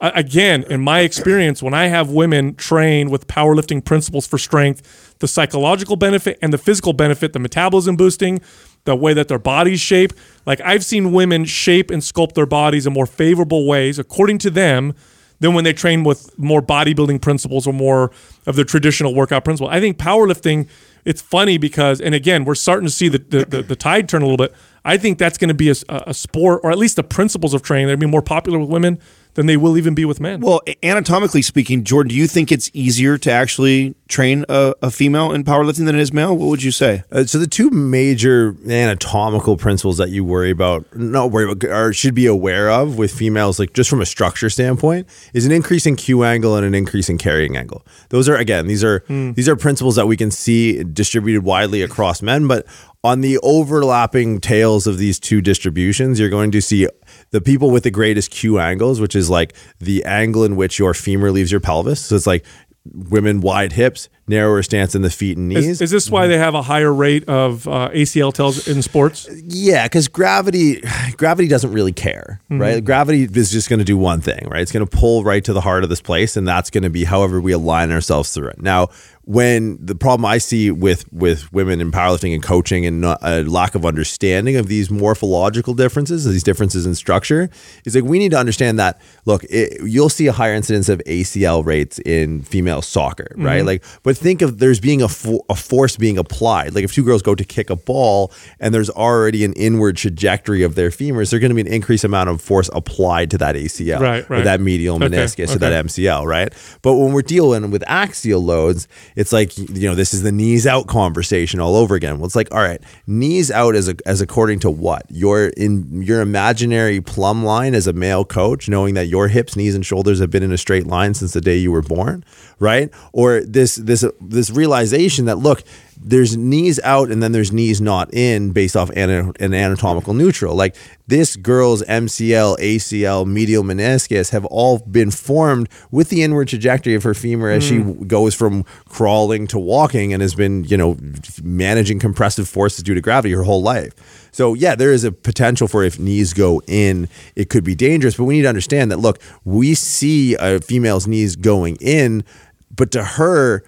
again, in my experience, when I have women train with powerlifting principles for strength, the psychological benefit and the physical benefit, the metabolism boosting, the way that their bodies shape, like I've seen women shape and sculpt their bodies in more favorable ways, according to them, than when they train with more bodybuilding principles or more of the traditional workout principle. I think powerlifting, it's funny because, and again, we're starting to see the, the, the, the tide turn a little bit. I think that's going to be a, a sport, or at least the principles of training, they're going to be more popular with women than they will even be with men. Well, anatomically speaking, Jordan, do you think it's easier to actually train a, a female in powerlifting than it is male? What would you say? Uh, so the two major anatomical principles that you worry about, not worry about, or should be aware of with females, like just from a structure standpoint, is an increase in Q angle and an increase in carrying angle. Those are again, these are these are principles that we can see distributed widely across men, but on the overlapping tails of these two distributions, you're going to see the people with the greatest Q angles, which is like the angle in which your femur leaves your pelvis. So it's like women wide hips, narrower stance in the feet and knees. is, is this why they have a higher rate of uh, ACL tells in sports? Yeah, because gravity gravity doesn't really care, right? Gravity is just going to do one thing, right? It's going to pull right to the heart of this place, and that's going to be however we align ourselves through it. Now, when the problem I see with with women in powerlifting and coaching and not, a lack of understanding of these morphological differences, these differences in structure, is like we need to understand that. Look, it, you'll see a higher incidence of ACL rates in female soccer, mm-hmm. right? Like, but think of there's being a, fo- a force being applied. Like if two girls go to kick a ball and there's already an inward trajectory of their femurs, there's going to be an increased amount of force applied to that ACL Right, or that medial Okay, meniscus or that. MCL, right? But when we're dealing with axial loads, it's like you know this is the knees out conversation all over again. Well, it's like all right, knees out as a, as according to what your in your imaginary plumb line as a male coach, knowing that your hips, knees, and shoulders have been in a straight line since the day you were born, right? Or this this this realization that look. There's knees out and then there's knees not in based off ana- an anatomical neutral. Like this girl's MCL, ACL, medial meniscus have all been formed with the inward trajectory of her femur as she hmm. goes from crawling to walking and has been, you know, managing compressive forces due to gravity her whole life. So yeah, there is a potential for if knees go in, it could be dangerous. But we need to understand that look, we see a female's knees going in, but to her,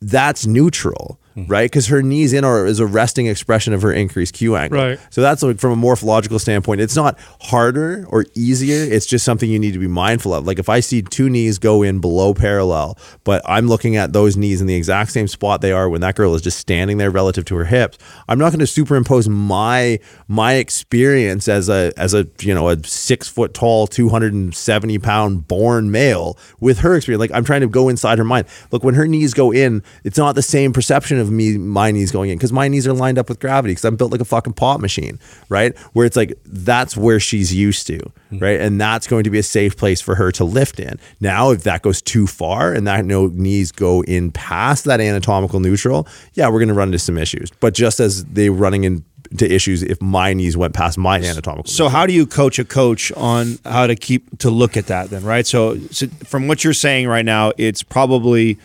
that's neutral Mm-hmm. right? Because her knees in are is a resting expression of her increased Q angle. Right. So that's like from a morphological standpoint, it's not harder or easier. It's just something you need to be mindful of. Like if I see two knees go in below parallel, but I'm looking at those knees in the exact same spot they are when that girl is just standing there relative to her hips, I'm not going to superimpose my my experience as a as a you know a six foot tall, two hundred and seventy pound born male with her experience. Like I'm trying to go inside her mind. Look, when her knees go in, it's not the same perception of me my knees going in because my knees are lined up with gravity because I'm built like a fucking pot machine, right? Where it's like that's where she's used to, hmm. right? And that's going to be a safe place for her to lift in. Now, if that goes too far and that no knees go in past that anatomical neutral, yeah, we're going to run into some issues. But just as they running into issues if my knees went past my anatomical. So how do you coach a coach on how to keep to look at that then, right? So, so from what you're saying right now, it's probably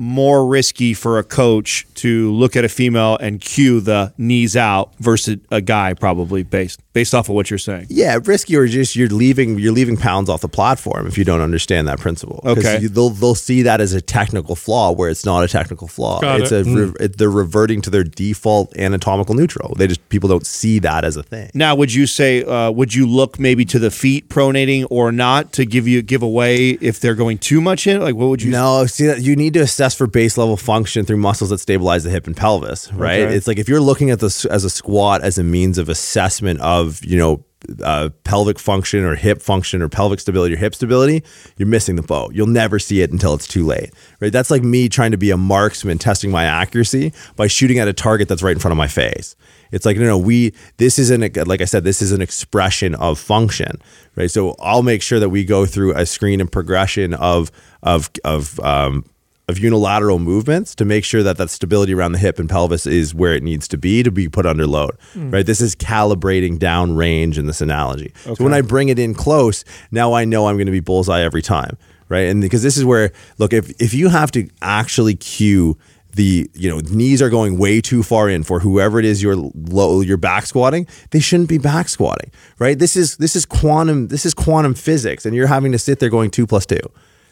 more risky for a coach to look at a female and cue the knees out versus a guy probably based based off of what you're saying. Yeah, risky or just you're leaving you're leaving pounds off the platform if you don't understand that principle. Okay. you- they'll they'll see that as a technical flaw where it's not a technical flaw. Got it's it. a re- it, they're reverting to their default anatomical neutral. They just people don't see that as a thing. Now, would you say uh, would you look maybe to the feet pronating or not to give you give away if they're going too much in? Like, what would you? No, see that you need to assess for base level function through muscles that stabilize the hip and pelvis, right? Okay. It's like if you're looking at this as a squat as a means of assessment of, you know, uh, pelvic function or hip function or pelvic stability or hip stability, you're missing the boat. You'll never see it until it's too late, right? That's like me trying to be a marksman testing my accuracy by shooting at a target that's right in front of my face. It's like no, no. We this isn't a, like I said. This is an expression of function, right? So I'll make sure that we go through a screen and progression of of of um, of unilateral movements to make sure that that stability around the hip and pelvis is where it needs to be to be put under load. Hmm. Right? This is calibrating down range in this analogy. So when I bring it in close, now I know I'm going to be bullseye every time. Right? And because this is where look if if you have to actually cue the you know knees are going way too far in for whoever it is you're low you're back squatting they shouldn't be back squatting right this is this is quantum this is quantum physics and you're having to sit there going two plus two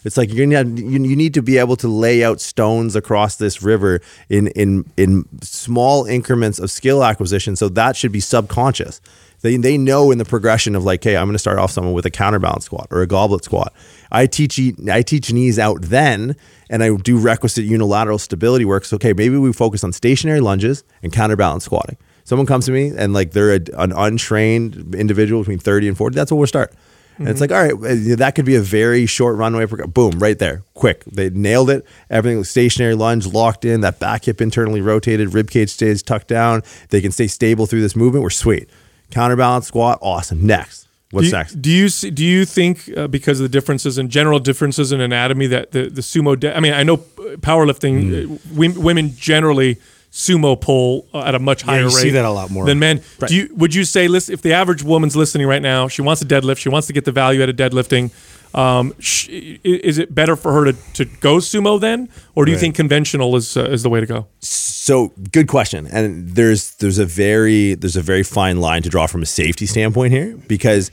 it's like you're not, you, you need to be able to lay out stones across this river in in in small increments of skill acquisition. So that should be subconscious. They, they know in the progression of like, hey, I'm going to start off someone with a counterbalance squat or a goblet squat. I teach I teach knees out then, and I do requisite unilateral stability work. So okay, maybe we focus on stationary lunges and counterbalance squatting. Someone comes to me and like they're a, an untrained individual between 30 and 40. That's where we'll start. And it's like, all right, that could be a very short runway. Boom, right there, quick. They nailed it. Everything was stationary lunge, locked in. That back hip internally rotated, rib cage stays tucked down. They can stay stable through this movement. We're sweet. Counterbalance squat, awesome. Next, what's do you, next? Do you do you think uh, because of the differences in general differences in anatomy that the the sumo? De- I mean, I know uh, powerlifting Mm. uh, women generally sumo pull uh, at a much higher you rate. see that a lot more. than men. Do you would you say listen if the average woman's listening right now, she wants to deadlift, she wants to get the value out of deadlifting. Um, sh- is it better for her to, to go sumo then, or do you think conventional is uh, is the way to go? So good question, and there's there's a very there's a very fine line to draw from a safety standpoint here because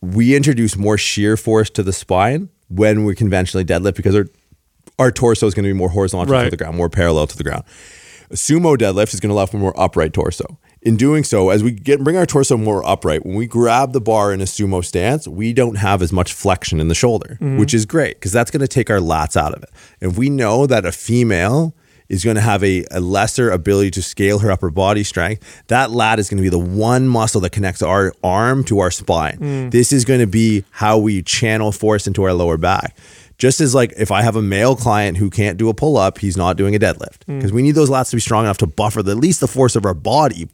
we introduce more shear force to the spine when we conventionally deadlift because our our torso is going to be more horizontal Right. to the ground, more parallel to the ground. A sumo deadlift is going to allow for more upright torso. In doing so, as we get bring our torso more upright, when we grab the bar in a sumo stance, we don't have as much flexion in the shoulder, mm-hmm. which is great because that's going to take our lats out of it. If we know that a female is going to have a, a lesser ability to scale her upper body strength, that lat is going to be the one muscle that connects our arm to our spine. Mm. This is going to be how we channel force into our lower back. Just as like if I have a male client who can't do a pull up, he's not doing a deadlift. Because we need those lats to be strong enough to buffer the, at least the force of our body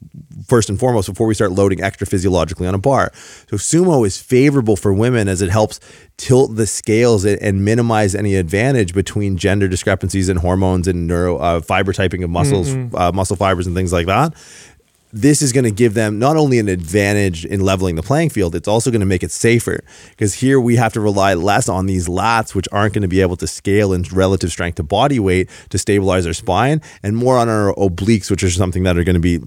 first and foremost before we start loading extra physiologically on a bar. So sumo is favorable for women as it helps tilt the scales and, and minimize any advantage between gender discrepancies and hormones and neuro uh, fiber typing of muscles, uh, muscle fibers and things like that this is going to give them not only an advantage in leveling the playing field, it's also going to make it safer because here we have to rely less on these lats, which aren't going to be able to scale in relative strength to body weight to stabilize our spine, and more on our obliques, which are something that are going to be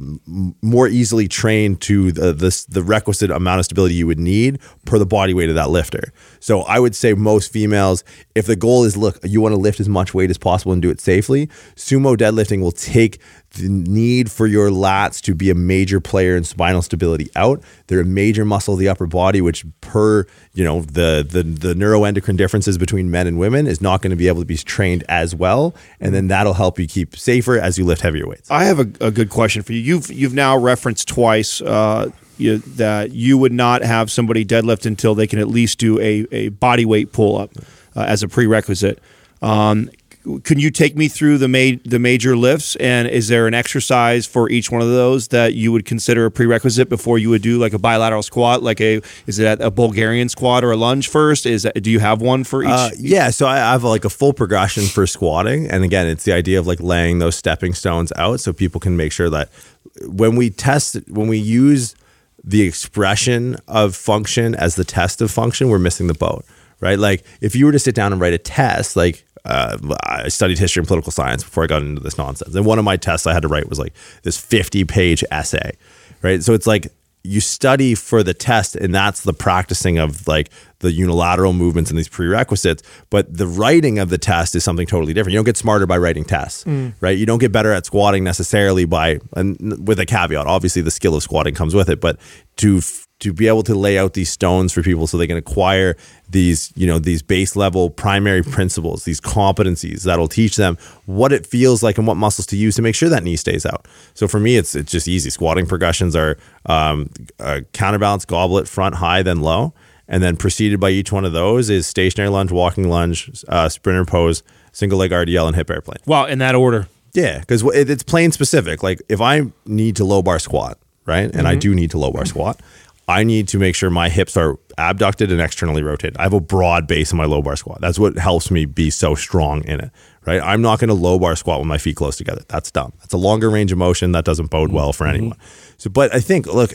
more easily trained to the, the the requisite amount of stability you would need per the body weight of that lifter. So I would say most females, if the goal is look, you want to lift as much weight as possible and do it safely, sumo deadlifting will take the need for your lats to be a major player in spinal stability out. They're a major muscle of the upper body, which per you know the the the neuroendocrine differences between men and women is not going to be able to be trained as well, and then that'll help you keep safer as you lift heavier weights. I have a, a good question for you. You've you've now referenced twice uh, you, that you would not have somebody deadlift until they can at least do a, a body weight pull up uh, as a prerequisite. Um, can you take me through the ma- the major lifts? And is there an exercise for each one of those that you would consider a prerequisite before you would do like a bilateral squat? Like a is it a Bulgarian squat or a lunge first? Is that, do you have one for each? Uh, yeah, so I have like a full progression for squatting, and again, it's the idea of like laying those stepping stones out so people can make sure that when we test, when we use the expression of function as the test of function, we're missing the boat, right? Like if you were to sit down and write a test, like uh, I studied history and political science before I got into this nonsense, and one of my tests I had to write was like this fifty-page essay, right? So it's like you study for the test and that's the practicing of like the unilateral movements and these prerequisites but the writing of the test is something totally different. You don't get smarter by writing tests right? You don't get better at squatting necessarily by and with a caveat obviously the skill of squatting comes with it but to to be able to lay out these stones for people so they can acquire these you know these base level primary principles these competencies that'll teach them what it feels like and what muscles to use to make sure that knee stays out. So for me it's it's just easy. Squatting progressions are um, counterbalance goblet front high then low. And then preceded by each one of those is stationary lunge walking lunge uh, sprinter pose single leg rdl and hip airplane. Wow in that order. Yeah, because it's plane specific. Like if I need to low bar squat, right, and I do need to low bar squat, I need to make sure my hips are abducted and externally rotated. I have a broad base in my low bar squat. That's what helps me be so strong in it, right? I'm not going to low bar squat with my feet close together. That's dumb. That's a longer range of motion. That doesn't bode well for mm-hmm. anyone. So, but I think, look,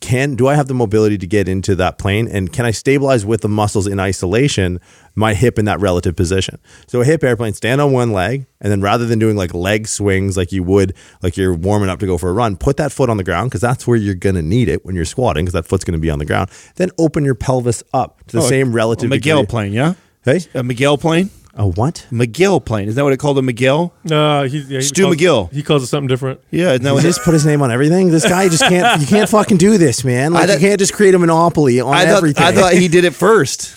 can do I have the mobility to get into that plane, and can I stabilize with the muscles in isolation my hip in that relative position? So a hip airplane, stand on one leg, and then rather than doing like leg swings like you would, like you're warming up to go for a run, put that foot on the ground because that's where you're going to need it when you're squatting because that foot's going to be on the ground. Then open your pelvis up to the Oh, same relative a McGill degree. plane yeah Hey, a McGill plane a what? McGill plane is that what it called a McGill Uh, he, yeah, he Stu calls- McGill. He calls it something different. yeah isn't that You what just put his name on everything. This guy just can't. You can't fucking do this, man. Like I thought- you can't just create a monopoly on I thought, everything. I thought he did it first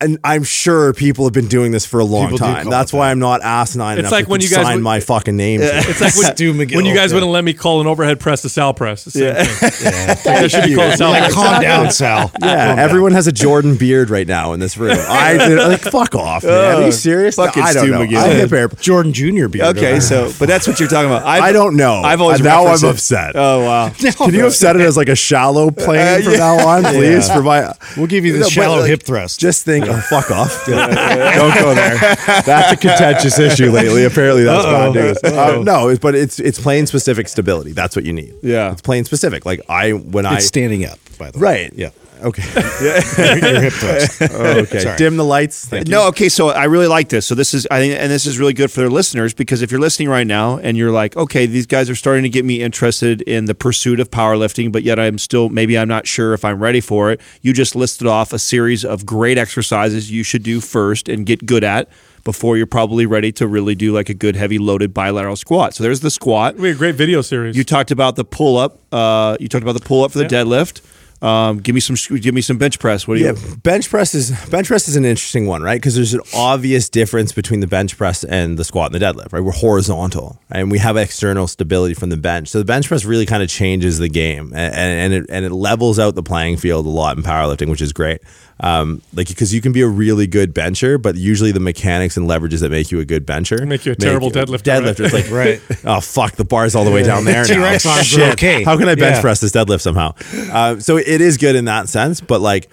and I'm sure people have been doing this for a long People time. That's why that. I'm not asinine It's enough like to when you guys sign would- my fucking name. to. It's like when, Stu McGill. when you guys Yeah. wouldn't let me call an overhead press a Sal press. The same thing. Like, that should be called Sal Like, press. calm down, Sal. Yeah, Calm everyone has a Jordan beard right now in this room. I did, like fuck off, man. Are you serious? fucking I don't Stu know. McGill. I hip air. Jordan Jr. beard. okay so but that's what you're talking about I've, I don't know. I've always Uh, now I'm it. upset. oh wow Can you have set it as like a shallow plane Uh, from now on, please? For my, We'll give you the shallow hip thrust. Just think, fuck off. Don't go there. That's a contentious issue lately. Apparently, that's bad news. Uh, no, but it's it's plane specific stability. That's what you need. Yeah. it's plane specific. Like I when I it's standing up, by the way. right. Yeah. Okay. Your hip thrust. okay. Sorry. Dim the lights. Thank you. No, okay. So I really like this. So this is, I think, and this is really good for their listeners because if you're listening right now and you're like, okay, these guys are starting to get me interested in the pursuit of powerlifting, but yet I'm still maybe I'm not sure if I'm ready for it. You just listed off a series of great exercises you should do first and get good at before you're probably ready to really do like a good heavy loaded bilateral squat. So there's the squat. We had a great video series. You talked about the pull up. Uh, you talked about the pull up for the Yeah. deadlift. Um, give me some. Give me some bench press. What do Yeah, you? bench press is bench press is an interesting one, right? Because there's an obvious difference between the bench press and the squat and the deadlift, right? We're horizontal, and we have external stability from the bench. So the bench press really kind of changes the game, and, and it and it levels out the playing field a lot in powerlifting, which is great. Um, like because you can be a really good bencher, but usually the mechanics and leverages that make you a good bencher Make you a terrible deadlifter, Deadlifter, it's like Right. Oh fuck, the bar's all the way down there now. T-Rex arms Shit. okay. How can I bench Yeah. press this deadlift somehow? Uh, so it is good in that sense, but like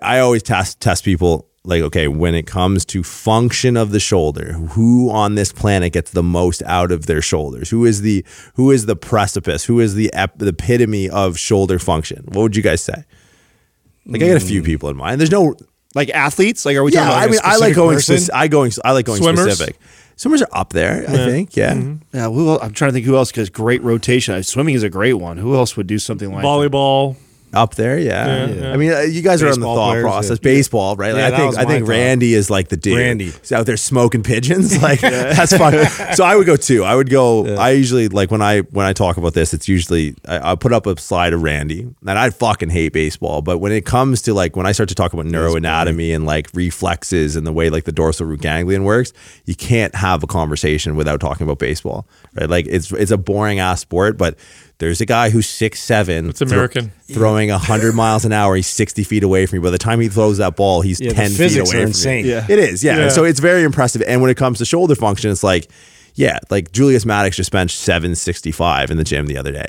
I always test test people like okay, when it comes to function of the shoulder, who on this planet gets the most out of their shoulders? Who is the who is the precipice? Who is the ep- the epitome of shoulder function? What would you guys say? Like I got a few people in mind. There's no Like athletes? Like are we yeah. talking about I like mean, a I like going. person? Speci- I going. I like going Swimmers? specific. Swimmers are up there. I think. Yeah. Yeah, who el I'm trying to think who else because great rotation. Uh, Swimming is a great one. Who else would do something like that? Volleyball. Up there, yeah. Yeah, yeah. I mean, uh, you guys are on the Baseball thought players, process. yeah. Baseball, right? Like, Yeah, I that think was I my think thought. Randy is like the dude. Randy. He's out there smoking pigeons. Like that's fun. So I would go two. I would go. I usually like when I when I talk about this, it's usually I, I put up a slide of Randy, and I fucking hate baseball. But when it comes to like when I start to talk about neuroanatomy and like reflexes and the way like the dorsal root ganglion works, you can't have a conversation without talking about baseball, right? Like it's it's a boring ass sport, but. There's a guy who's six seven. It's American. throwing hundred miles an hour. He's sixty feet away from you. By the time he throws that ball, he's Yeah, the ten feet away are from insane. you. Yeah. It is, yeah. Yeah. So it's very impressive. And when it comes to shoulder function, it's like, yeah, like Julius Maddox just benched seven sixty five in the gym the other day.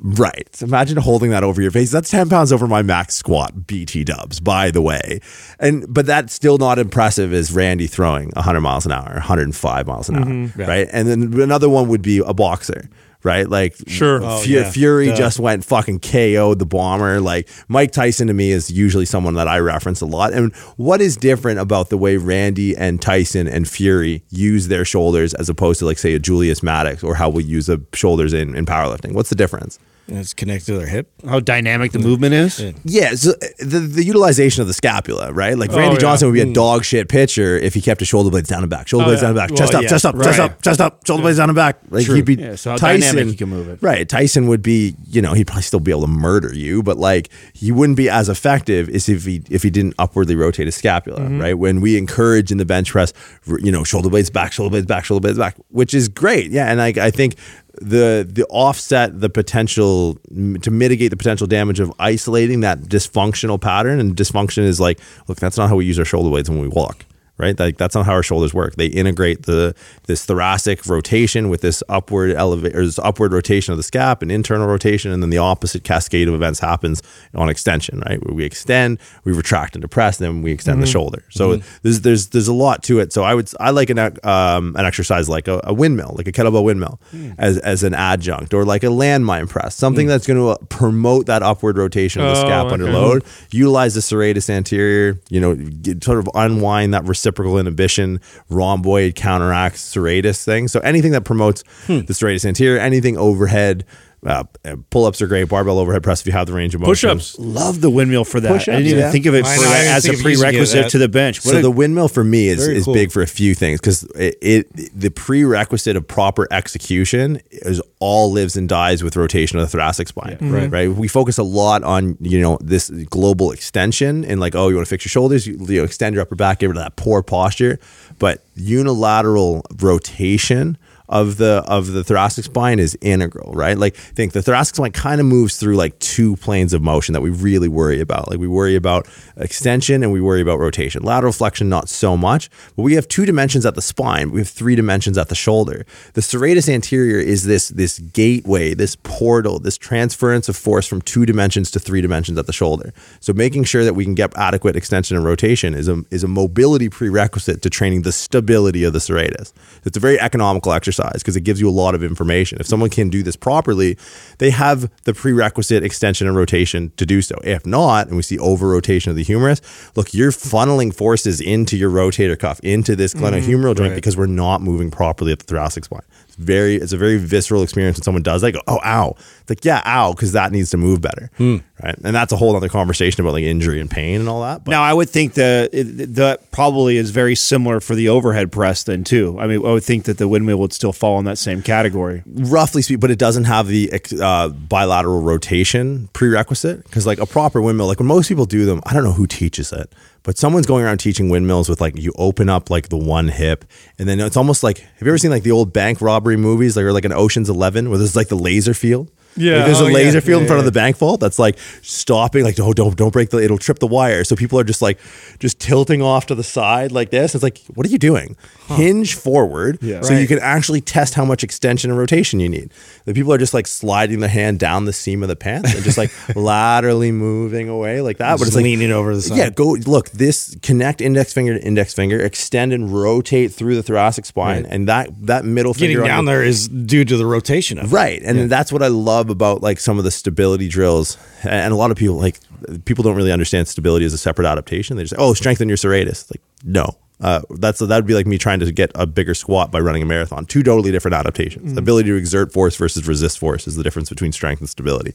Right. So imagine holding that over your face. That's 10 pounds over my max squat, BT dubs, by the way. And but that's still not impressive as Randy throwing 100 miles an hour, 105 miles an hour. Mm-hmm. Right. And then another one would be a boxer. Right, like Sure. Oh, Fu- Oh, yeah. Fury Duh. just went fucking KO'd the bomber. Like Mike Tyson to me is usually someone that I reference a lot. And what is different about the way Randy and Tyson and Fury use their shoulders as opposed to like say a Julius Maddox or how we use the shoulders in, in powerlifting? What's the difference? And it's connected to their hip. How dynamic the movement is? Yeah, so uh, the, the utilization of the scapula, right? Like Oh, Randy yeah. Johnson would be a dog shit pitcher if he kept his shoulder blades down and back, shoulder Oh, blades yeah. down and back, Well, chest up, yeah, chest up, chest right. up, chest up, shoulder blades down and back. Like True. he'd be Yeah, so how Tyson, dynamic he can move it. Right, Tyson would be, you know, he'd probably still be able to murder you, but like he wouldn't be as effective as if he if he didn't upwardly rotate his scapula, Mm-hmm. right? When we encourage in the bench press, you know, shoulder blades back, shoulder blades back, shoulder blades back, which is great. Yeah, and I I think the the offset the potential to mitigate the potential damage of isolating that dysfunctional pattern. And dysfunction is like look that's not how we use our shoulder blades when we walk right? Like that's not how our shoulders work. They integrate the this thoracic rotation with this upward elevate or this upward rotation of the scap and internal rotation and then the opposite cascade of events happens on extension right? Where we extend we retract and depress then we extend the mm-hmm. shoulder. So mm-hmm. there's there's there's a lot to it. So i would i like an um, an exercise like a, a windmill like a kettlebell windmill hmm. as as an adjunct or like a landmine press something hmm. that's going to promote that upward rotation of the Oh, scap okay. under load. Utilize the serratus anterior, you know, get, sort of unwind that reciprocal inhibition, rhomboid counteracts serratus thing. So anything that promotes hmm. the serratus anterior, anything overhead, uh, pull ups are great, barbell overhead press if you have the range of motion. Push ups. Love the windmill for that. Push-ups, I didn't even yeah. think of it for know, I that didn't as a think of using it prerequisite to the bench. What So a- the windmill for me is, is cool. big for a few things because it, it the prerequisite of proper execution is all lives and dies with rotation of the thoracic spine. Right, right. We focus a lot on you know this global extension and like oh you want to fix your shoulders, you, you know, extend your upper back, get rid of that poor posture, but unilateral rotation of the of the thoracic spine is integral, right? Like think the thoracic spine kind of moves through like two planes of motion that we really worry about. Like we worry about extension and we worry about rotation. Lateral flexion not so much, but we have two dimensions at the spine. We have three dimensions at the shoulder. The serratus anterior is this this gateway, this portal, this transference of force from two dimensions to three dimensions at the shoulder. So making sure that we can get adequate extension and rotation is a is a mobility prerequisite to training the stability of the serratus. It's a very economical exercise because it gives you a lot of information. If someone can do this properly, they have the prerequisite extension and rotation to do so. If not, and we see over rotation of the humerus, look, you're funneling forces into your rotator cuff, into this glenohumeral mm-hmm. joint because we're not moving properly at the thoracic spine. Very, it's a very visceral experience when someone does that. Go, oh, ow! It's like, yeah, ow, because that needs to move better, right? And that's a whole other conversation about like injury and pain and all that. But Now, I would think that it- that probably is very similar for the overhead press then too. I mean, I would think that the windmill would still fall in that same category. roughly speaking, but it doesn't have the uh, bilateral rotation prerequisite because, like, a proper windmill, like when most people do them, I don't know who teaches it, but someone's going around teaching windmills with like you open up like the one hip, and then it's almost like have you ever seen like the old bank robbery movies, like or like an Ocean's Eleven, where there's like the laser field. Yeah. Like, there's Oh, a yeah. laser field in Yeah, front of the bank vault that's like stopping, like, oh, don't don't break the it'll trip the wire. So people are just like just tilting off to the side like this. It's like, what are you doing? Hinge forward so you can actually test how much extension and rotation you need. The people are just like sliding the hand down the seam of the pants and just like laterally moving away like that. but Just it's like leaning over the side. Yeah, go look. This connect index finger to index finger, extend and rotate through the thoracic spine, and that that middle Getting finger down your- there is due to the rotation of it. Right. And that's what I love about like some of the stability drills. And a lot of people like people don't really understand stability as a separate adaptation. They just say, oh, strengthen your serratus. Like, no. Uh, that's that would be like me trying to get a bigger squat by running a marathon. Two totally different adaptations. The ability to exert force versus resist force is the difference between strength and stability.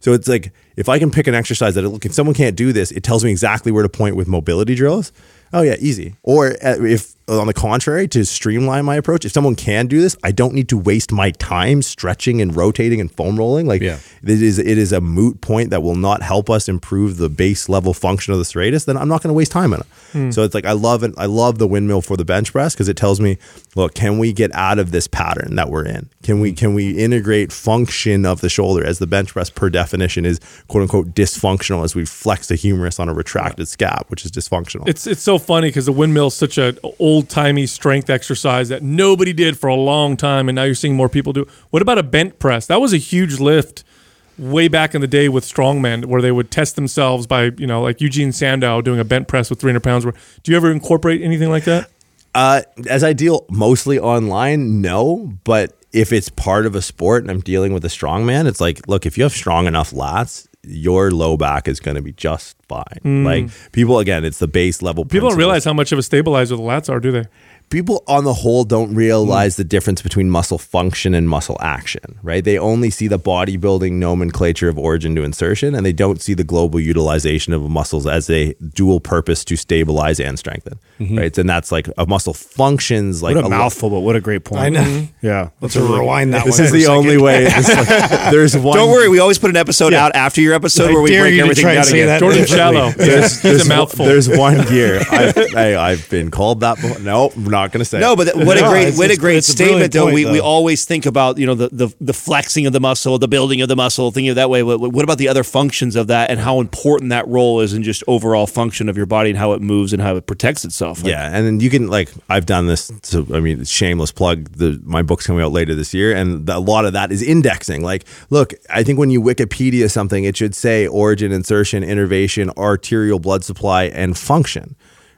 So it's like if I can pick an exercise that look if someone can't do this, it tells me exactly where to point with mobility drills. Oh yeah, easy. Or uh, if Uh, on the contrary, to streamline my approach, if someone can do this, I don't need to waste my time stretching and rotating and foam rolling. Like Yeah. it is, it is a moot point that will not help us improve the base level function of the serratus. Then I'm not going to waste time on it. Hmm. So it's like I love it. I love the windmill for the bench press because it tells me, look, can we get out of this pattern that we're in? Can we hmm. can we integrate function of the shoulder as the bench press per definition is quote unquote dysfunctional as we flex the humerus on a retracted scap, which is dysfunctional. It's it's so funny because the windmill is such an old timey strength exercise that nobody did for a long time, and now you're seeing more people do. What about a bent press? That was a huge lift way back in the day with strongmen, where they would test themselves by you know like Eugene Sandow doing a bent press with 300 pounds. Where do you ever incorporate anything like that? Uh, as I deal mostly online, no. But if it's part of a sport and I'm dealing with a strongman, it's like, look, if you have strong enough lats, your low back is going to be just fine. Like people, again, it's the base level. Mm. People don't realize how much of a stabilizer the lats are, do they? People on the whole don't realize Mm. the difference between muscle function and muscle action, right? They only see the bodybuilding nomenclature of origin to insertion, and they don't see the global utilization of muscles as a dual purpose to stabilize and strengthen, right? And that's like a muscle functions like What a lo- mouthful, but what a great point. I know. Yeah. Let's rewind that This one. is for a the second. only way. this- there's one. Don't worry, we always put an episode out after your episode I where we dare break you everything try and down again. that. Jordan differently. Shallow. There's, It's there's a mouthful. There's one gear. I, I, I've been called that. Before. No, I'm not going to say. No, it. but that- what a great, what a great it's a statement, though. point, we, we always think about you know the, the the flexing of the muscle, the building of the muscle, thinking of that way. What, what about the other functions of that, and how important that role is in just overall function of your body and how it moves and how it protects itself? Like, Yeah, and then you can like I've done this. So I mean, shameless plug. The my book's coming out later this year, and the, a lot of that is indexing. Like, look, I think when you Wikipedia something, it should say origin, insertion, innervation, arterial blood supply, and function.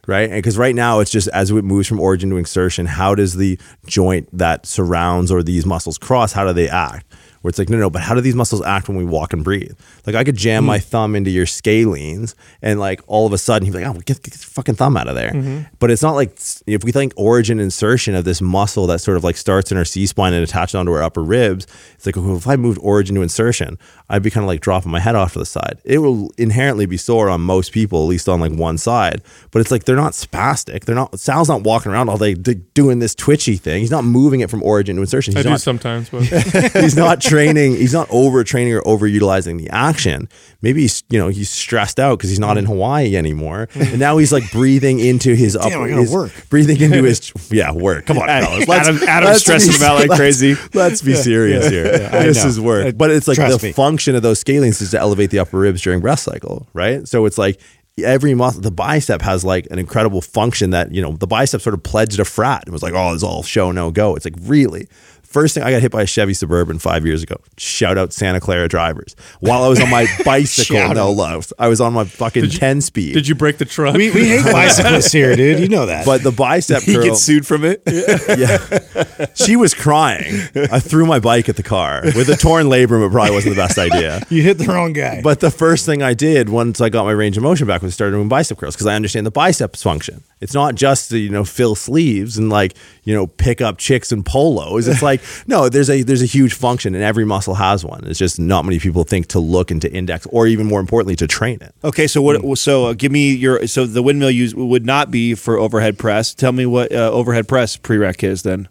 Right, because right now it's just as it moves from origin to insertion, how does the joint that surrounds or these muscles cross? How do they act? Where it's like, no, no, but how do these muscles act when we walk and breathe? Like I could jam my hmm. thumb into your scalenes and like all of a sudden he'd be like, oh, get, get fucking thumb out of there. Mm-hmm. But it's not like if we think origin insertion of this muscle that sort of like starts in our C spine and attaches onto our upper ribs, it's like, well, if I moved origin to insertion, I'd be kind of like dropping my head off to the side. It will inherently be sore on most people, at least on like one side. But it's like they're not spastic. They're not. Sal's not walking around all day doing this twitchy thing. He's not moving it from origin to insertion. I He's do sometimes, but he's not training. He's not overtraining or overutilizing the action. Maybe he's you know he's stressed out because he's not in Hawaii anymore, and now he's like breathing into his Damn, upper, I gotta his- work. breathing into his yeah work. Come on, fellas. Adam- Adam's stressing be- about like let's- crazy. Let's be serious here. I this know. is work, Uh, but it's like trust the me. function of those scalenes is to elevate the upper ribs during breath cycle, right? So it's like. Every muscle, the bicep has like an incredible function that, you know, the bicep sort of pledged a frat. and was like, oh, it's all show, no go. It's like, really? First thing I got hit by a Chevy Suburban five years ago. Shout out Santa Clara drivers. While I was on my bicycle, no love. I was on my fucking you- 10 speed. did you break the truck? We, we hate bicyclists here, dude. You know that. but the bicep He curl, gets sued from it. yeah, she was crying. I threw my bike at the car with a torn labrum. It probably wasn't the best idea. you hit the wrong guy. But the first thing I did once I got my range of motion back was start doing bicep curls because I understand the biceps function. It's not just to you know fill sleeves and like you know pick up chicks and polos. It's like no, there's a there's a huge function and every muscle has one. It's just not many people think to look and to index or even more importantly to train it. Okay, so what? So uh, give me your. So the windmill use would not be for overhead press. Tell me what uh, overhead press prereq is then.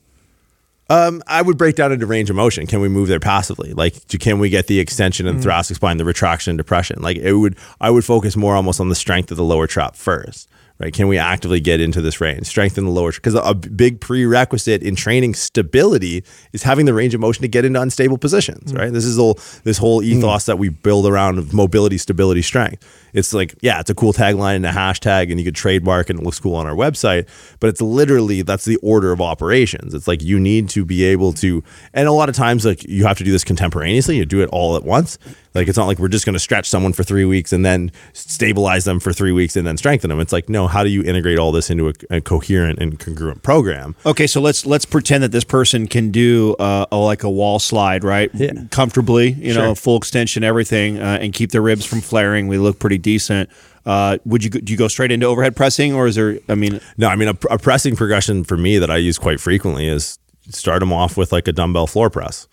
Um, I would break down into range of motion. Can we move there passively? Like, do- can we get the extension of the thoracic spine, the retraction and depression? Like, it would. I would focus more almost on the strength of the lower trap first, right? Can we actively get into this range, strengthen the lower? Because a big prerequisite in training stability is having the range of motion to get into unstable positions, mm. right? This is all this whole mm. ethos that we build around of mobility, stability, strength. It's like, yeah, it's a cool tagline and a hashtag, and you could trademark and it looks cool on our website. But it's literally that's the order of operations. It's like you need to be able to, and a lot of times, like you have to do this contemporaneously. You do it all at once. Like it's not like we're just going to stretch someone for three weeks and then stabilize them for three weeks and then strengthen them. It's like, no, how do you integrate all this into a, a coherent and congruent program? Okay, so let's let's pretend that this person can do uh, a, like a wall slide, right? Yeah. Comfortably, you know, Sure. full extension, everything, uh, and keep their ribs from flaring. We look pretty decent. Uh, would you go- do you go straight into overhead pressing, or is there? I mean, No, I mean, a, a pressing progression for me that I use quite frequently is start them off with like a dumbbell floor press.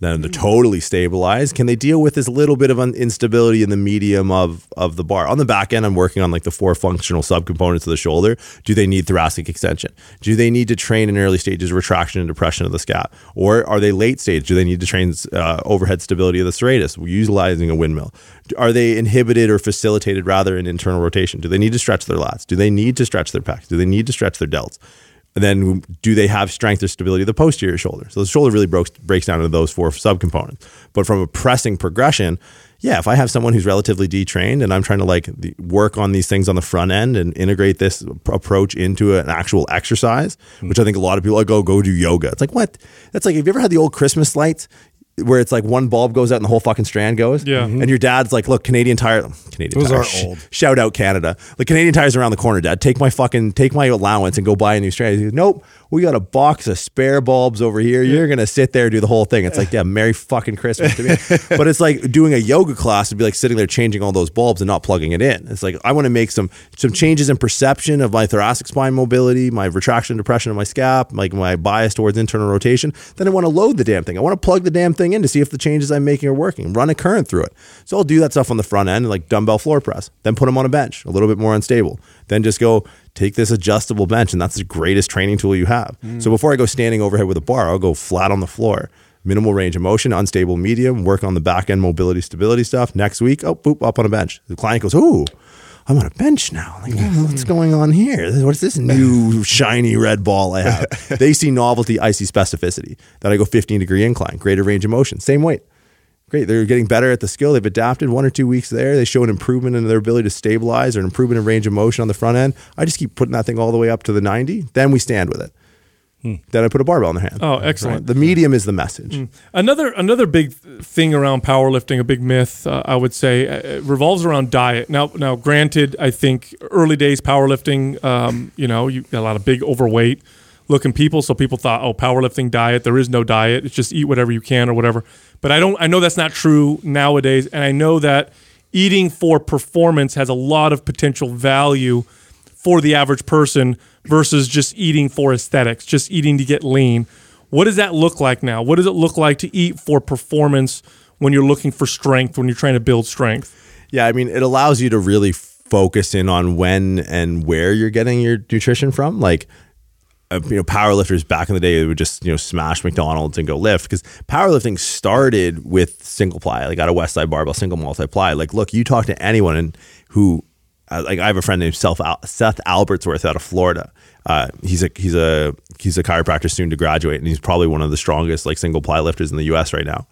Then they're totally stabilized. Can they deal with this little bit of instability in the medium of, of the bar? On the back end, I'm working on like the four functional subcomponents of the shoulder. Do they need thoracic extension? Do they need to train in early stages retraction and depression of the scap? Or are they late stage? Do they need to train uh, overhead stability of the serratus utilizing a windmill? Are they inhibited or facilitated rather in internal rotation? Do they need to stretch their lats? Do they need to stretch their pecs? Do they need to stretch their delts? And then do they have strength or stability of the posterior shoulder? So the shoulder really breaks breaks down into those four subcomponents. But from a pressing progression, yeah, if I have someone who's relatively detrained and I'm trying to like work on these things on the front end and integrate this approach into an actual exercise, hmm. which I think a lot of people like, go go do yoga. It's like what? That's like have you ever had the old Christmas lights? Where it's like one bulb goes out and the whole fucking strand goes. Yeah. And mm-hmm. your dad's like, look, Canadian Tire, Canadian Those Tire. are sh- old. Shout out Canada. The Canadian Tire's around the corner, Dad. Take my fucking take my allowance and go buy a new strand. He goes, nope. We got a box of spare bulbs over here. You're gonna sit there and do the whole thing. It's like, yeah, Merry fucking Christmas to me. but it's like doing a yoga class would be like sitting there changing all those bulbs and not plugging it in. It's like I want to make some some changes in perception of my thoracic spine mobility, my retraction depression of my scap, like my bias towards internal rotation. Then I want to load the damn thing. I want to plug the damn thing in to see if the changes I'm making are working. Run a current through it. So I'll do that stuff on the front end, like dumbbell floor press. Then put them on a bench, a little bit more unstable. Then just go take this adjustable bench, and that's the greatest training tool you have. Mm. So before I go standing overhead with a bar, I'll go flat on the floor. Minimal range of motion, unstable medium, work on the back end mobility, stability stuff. Next week, oh, boop, up on a bench. The client goes, Ooh, I'm on a bench now. Like, oh, what's mm. going on here? What's this new shiny red ball I have? they see novelty, I see specificity. Then I go 15 degree incline, greater range of motion, same weight. Great. They're getting better at the skill. They've adapted one or two weeks there. They show an improvement in their ability to stabilize or an improvement in range of motion on the front end. I just keep putting that thing all the way up to the 90. Then we stand with it. Then I put a barbell in their hand. Oh, excellent. Right? The medium is the message. Another another big thing around powerlifting, a big myth, uh, I would say, uh, revolves around diet. Now, now, granted, I think early days powerlifting, um, you know, you got a lot of big overweight looking people, so people thought, oh, powerlifting diet, there is no diet. It's just eat whatever you can or whatever. But I don't. I know that's not true nowadays, and I know that eating for performance has a lot of potential value for the average person versus just eating for aesthetics, just eating to get lean. What does that look like now? What does it look like to eat for performance when you're looking for strength, when you're trying to build strength? Yeah, I mean, it allows you to really focus in on when and where you're getting your nutrition from. Like, uh, you know, powerlifters back in the day would just you know smash McDonald's and go lift because powerlifting started with single ply. Like, got a Westside barbell, single multi ply. Like, look, you talk to anyone and who. Uh, like I have a friend named Seth, Al- Seth Albertsworth out of Florida. Uh, he's a he's a he's a chiropractor soon to graduate, and he's probably one of the strongest like single ply lifters in the U.S. right now.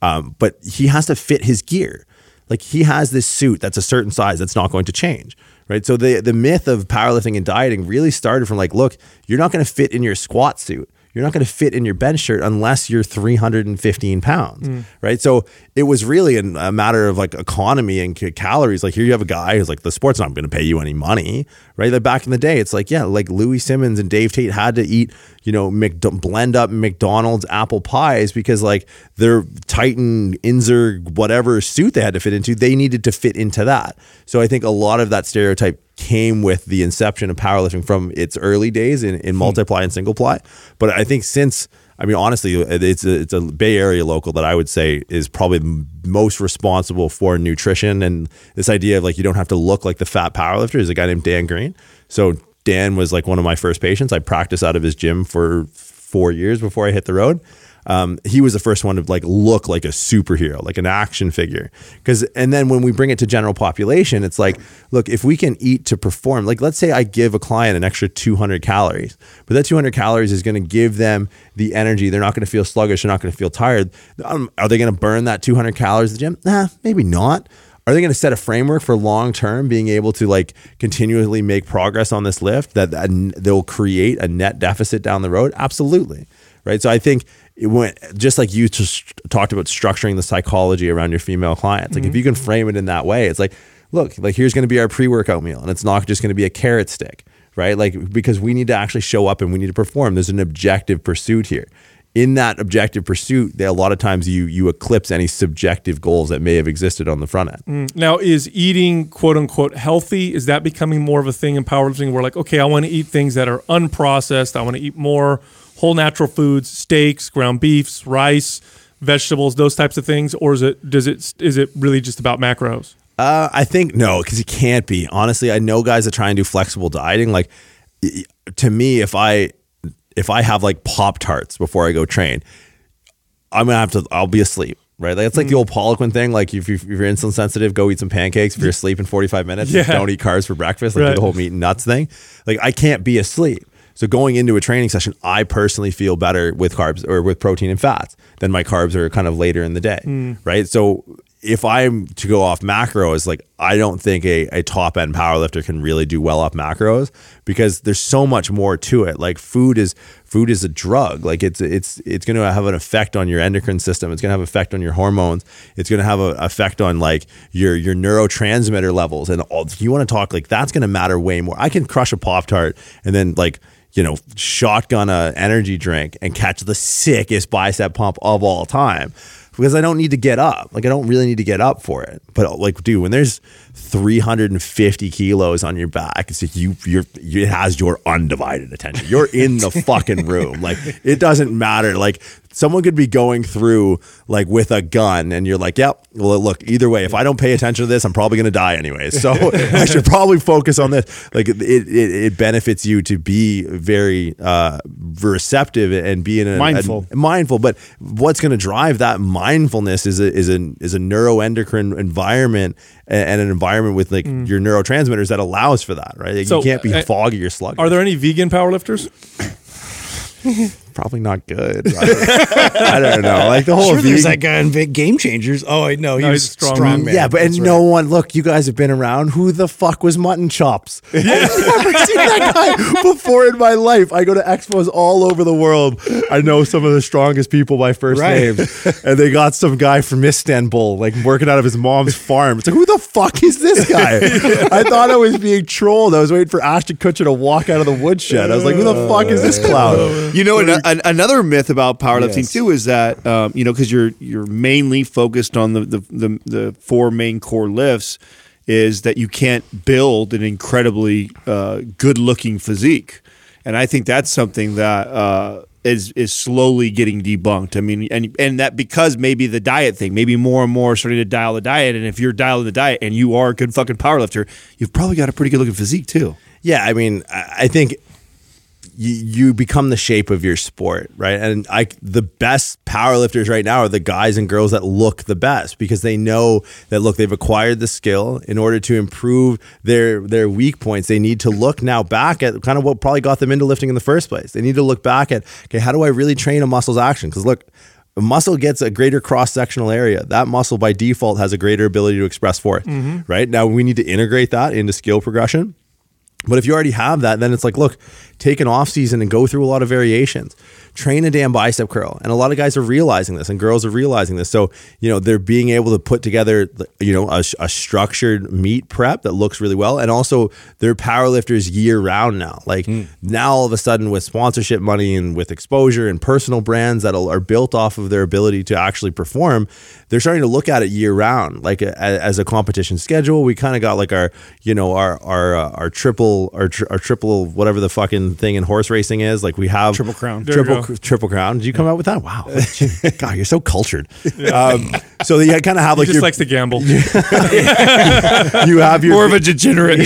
Um, but he has to fit his gear. Like he has this suit that's a certain size that's not going to change, right? So the the myth of powerlifting and dieting really started from like, look, you're not going to fit in your squat suit. You're not going to fit in your bench shirt unless you're 315 pounds, mm. right? So it was really an, a matter of like economy and calories. Like here you have a guy who's like, the sport's not going to pay you any money, right? Like back in the day, it's like, yeah, like Louie Simmons and Dave Tate had to eat, you know, Mc, blend up McDonald's apple pies because like their Titan Inzer whatever suit they had to fit into, they needed to fit into that. So I think a lot of that stereotype came with the inception of powerlifting from its early days in, in hmm. multiply and single ply. But I think since, I mean, honestly, it's a, it's a Bay Area local that I would say is probably the most responsible for nutrition and this idea of like you don't have to look like the fat powerlifter is a guy named Dan Green. So Dan was like one of my first patients. I practiced out of his gym for four years before I hit the road. Um, he was the first one to like look like a superhero, like an action figure. Because and then when we bring it to general population, it's like, look, if we can eat to perform, like let's say I give a client an extra 200 calories, but that 200 calories is going to give them the energy. They're not going to feel sluggish. They're not going to feel tired. Um, are they going to burn that 200 calories at the gym? Nah, maybe not. Are they going to set a framework for long term being able to like continually make progress on this lift that, that they'll create a net deficit down the road? Absolutely. Right. So I think it went just like you just talked about structuring the psychology around your female clients. Like if mm-hmm. you can frame it in that way, it's like, look, like here's going to be our pre workout meal and it's not just going to be a carrot stick. Right. Like because we need to actually show up and we need to perform. There's an objective pursuit here in that objective pursuit, a lot of times you you eclipse any subjective goals that may have existed on the front end. Mm. Now, is eating quote unquote healthy? Is that becoming more of a thing in powerlifting? Where like, okay, I want to eat things that are unprocessed. I want to eat more whole natural foods, steaks, ground beefs, rice, vegetables, those types of things, or is it does it is it really just about macros? Uh, I think no, because it can't be. Honestly, I know guys that try and do flexible dieting. Like to me, if I if I have like Pop Tarts before I go train, I'm gonna have to. I'll be asleep. Right, like it's like the old Poliquin thing. Like if, you, if you're insulin sensitive, go eat some pancakes. If you're asleep in 45 minutes, Yeah. don't eat carbs for breakfast. Like do the whole meat and nuts thing. Like I can't be asleep. So going into a training session, I personally feel better with carbs or with protein and fats than my carbs are kind of later in the day. Hmm. Right. So if I'm to go off macros, like I don't think a, a top end powerlifter can really do well off macros because there's so much more to it. Like food is food is a drug. Like it's it's it's going to have an effect on your endocrine system. It's going to have an effect on your hormones. It's going to have an effect on like your your neurotransmitter levels and all. You want to talk like that's going to matter way more. I can crush a pop tart and then like you know, shotgun a energy drink and catch the sickest bicep pump of all time because I don't need to get up. Like I don't really need to get up for it. But like, dude, when there's 350 kilos on your back, it's like you, you're, it has your undivided attention. You're in the fucking room. Like it doesn't matter. Like someone could be going through like with a gun and you're like, yep, well, look, either way, if I don't pay attention to this, I'm probably going to die anyways. So I should probably focus on this. Like it, it, it benefits you to be very uh, receptive and be in a Mindful. a- mindful. But what's going to drive that mindfulness is a, is a, is a neuroendocrine environment and an environment with like your neurotransmitters that allows for that, right? Like, So, you can't be uh, foggy or sluggish. Are there any vegan powerlifters? Probably not good. I don't, I don't know. Like the whole Sure, there's vegan- that guy in Big Game Changers. Oh, I know. He No, was he's strong. strong, man. Yeah, but and That's no one. Look, you guys have been around. Who the fuck was Mutton Chops? I've never seen that guy before in my life. I go to expos all over the world. I know some of the strongest people by first Right. names, and they got some guy from Istanbul, like working out of his mom's farm. It's like, who the fuck is this guy? I thought I was being trolled. I was waiting for Ashton Kutcher to walk out of the woodshed. I was like, who the fuck is this clown? You know, an, an, another myth about powerlifting Yes. too is that um, you know because you're you're mainly focused on the, the the the four main core lifts is that you can't build an incredibly uh, good looking physique, and I think that's something that. Uh, is, is slowly getting debunked. I mean, and and that because maybe the diet thing, maybe more and more starting to dial the diet. And if you're dialing the diet and you are a good fucking powerlifter, you've probably got a pretty good looking physique too. Yeah, I mean, I I think you, you become the shape of your sport, right? And I, the best powerlifters right now are the guys and girls that look the best because they know that look they've acquired the skill in order to improve their their weak points. They need to look now back at kind of what probably got them into lifting in the first place. They need to look back at okay, how do I really train a muscle's action? Because look. A muscle gets a greater cross sectional area. That muscle by default has a greater ability to express force, mm-hmm. right? Now we need to integrate that into skill progression. But if you already have that, then it's like, look, take an off season and go through a lot of variations. Train a damn bicep curl. And a lot of guys are realizing this and girls are realizing this. So, you know, they're being able to put together, you know, a, a structured meet prep that looks really well. And also they're powerlifters year round now. Like now all of a sudden with sponsorship money and with exposure and personal brands that are built off of their ability to actually perform, they're starting to look at it year round, like a, as a competition schedule. We kind of got like our, you know, our, our, uh, our triple, our, tr- our triple, whatever the fucking thing in horse racing is. Like we have Triple crown. There triple, go. Triple crown. Did you come out with that? Wow. God, you're so cultured. Um, so you kind of have He like just your, likes to gamble. you have your More of a degenerate.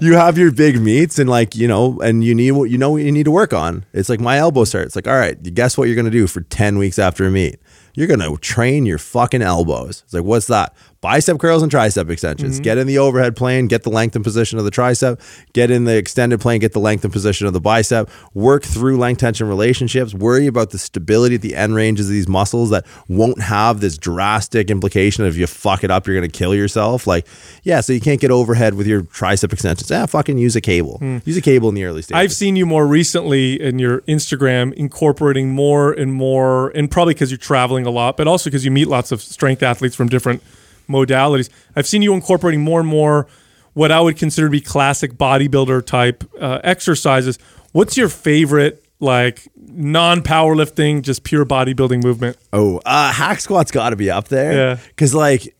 you have your big meets and like you know and you need what you know what you need to work on it's like my elbow starts like all right guess what you're gonna do for 10 weeks after a meet you're gonna train your fucking elbows it's like what's that bicep curls and tricep extensions. Get in the overhead plane get the length and position of the tricep. Get in the extended plane get the length and position of the bicep. Work through length tension relationships. Worry about the stability at the end ranges of these muscles that won't have this drastic implication of if you fuck it up you're gonna kill yourself. Like yeah so you can't get overhead with your tricep extensions. Ah fucking use a cable. Use a cable in the early stages. I've seen you more recently in your Instagram incorporating more and more, and probably because you're traveling a lot, but also because you meet lots of strength athletes from different modalities. I've seen you incorporating more and more what I would consider to be classic bodybuilder type uh, exercises. What's your favorite, like non powerlifting, just pure bodybuilding movement? Oh, uh, hack squat's got to be up there. Yeah. Because like,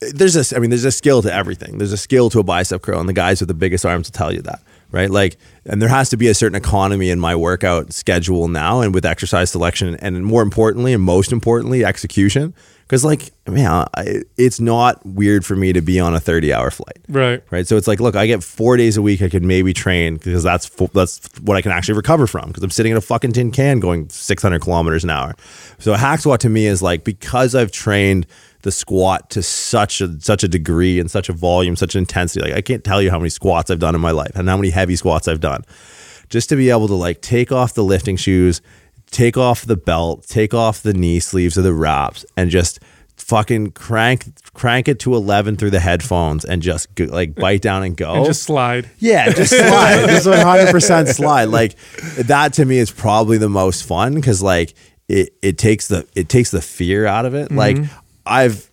there's a, I mean, there's a skill to everything. There's a skill to a bicep curl, and the guys with the biggest arms will tell you that, right? Like, and there has to be a certain economy in my workout schedule now, and with exercise selection, and more importantly, and most importantly, execution. Because like, man, I, it's not weird for me to be on a 30 hour flight Right. right? So it's like, look, I get four days a week. I can maybe train because that's fu- that's what I can actually recover from because I'm sitting in a fucking tin can going 600 kilometers an hour. So a hack squat to me is like because I've trained the squat to such a such a degree and such a volume, such an intensity. Like I can't tell you how many squats I've done in my life and how many heavy squats I've done. Just to be able to like take off the lifting shoes, take off the belt, take off the knee sleeves or the wraps, and just fucking crank crank it to 11 through the headphones and just go, like bite down and go. And just slide. yeah just slide. Just 100% slide. Like that to me is probably the most fun because like it, it takes the it takes the fear out of it. Like mm-hmm. i've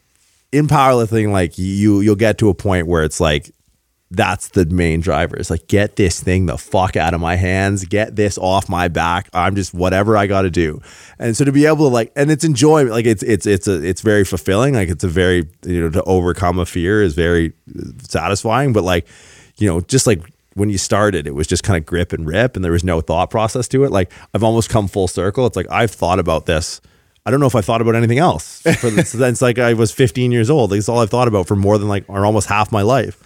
in powerlifting like you you'll get to a point where it's like that's the main driver. It's like get this thing the fuck out of my hands, get this off my back. I'm just whatever I got to do. And so to be able to like, and it's enjoyment. Like it's it's it's a it's very fulfilling. Like it's a very you know to overcome a fear is very satisfying. But like you know just like when you started, it was just kind of grip and rip, and there was no thought process to it. Like I've almost come full circle. It's like I've thought about this. I don't know if I thought about anything else for since like I was 15 years old. Like, it's all I've thought about for more than like or almost half my life.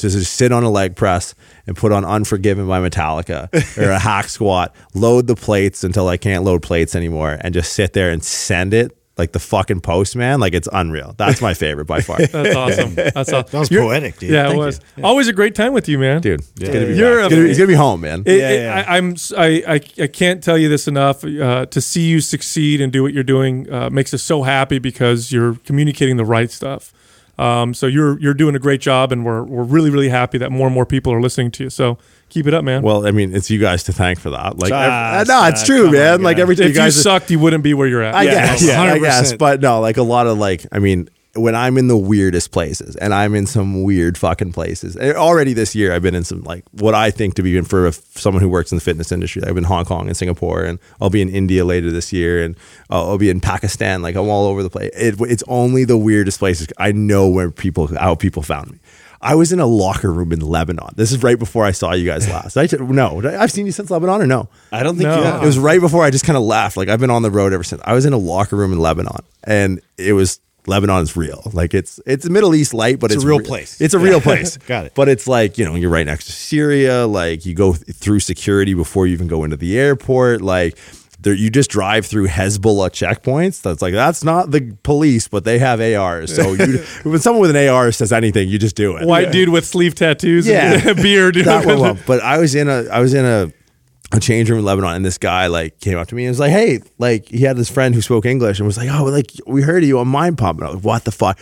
To just sit on a leg press and put on Unforgiven by Metallica or a hack squat, load the plates until I can't load plates anymore, and just sit there and send it like the fucking postman. Like it's unreal. That's my favorite by far. That's awesome. That's awesome. That was You're- poetic, dude. Yeah, it Thank was. Always a great time with you, man. Dude, it's gonna be You're a- He's gonna, he's gonna be home, man. It, Yeah, it- yeah. I, I'm s- I, I I can't tell you this enough. Uh, to see you succeed and do what you're doing uh, makes us so happy because you're communicating the right stuff. Um, so you're you're doing a great job, and we're we're really really happy that more and more people are listening to you. So keep it up, man. Well, I mean, it's you guys to thank for that. Like, Ah, ev- no, it's ah, true, come man. on, like guy. every time if you you guys, sucked, you wouldn't be where you're at. I Yeah, guess, yeah, I 100%. guess, but no, like a lot of like, I mean, when I'm in the weirdest places, and I'm in some weird fucking places. and Already this year, I've been in some like what I think to be in for a, someone who works in the fitness industry. I've been in Hong Kong and Singapore, and I'll be in India later this year, and uh, I'll be in Pakistan. Like I'm all over the place. It, it's only the weirdest places. I know where people how people found me. I was in a locker room in Lebanon. This is right before I saw you guys last. I, no, I've seen you since Lebanon or no? I don't think No. you have. It was right before I just kind of left. Like I've been on the road ever since. I was in a locker room in Lebanon, and it was Lebanon is real. Like it's it's Middle East light, but It's it's, a real re- place. It's a real place. Got it. But it's like you know you're right next to Syria. Like you go th- through security before you even go into the airport. Like. There, you just drive through Hezbollah checkpoints. That's like that's not the police, but they have ARs. So you, when someone with an AR says anything, you just do it. White dude with sleeve tattoos, Yeah. beard. that one. But I was in a I was in a a change room in Lebanon, and this guy like came up to me and was like, "Hey, like he had this friend who spoke English and was like, oh, like we heard of you on Mind Pump." And I was like, "What the fuck?"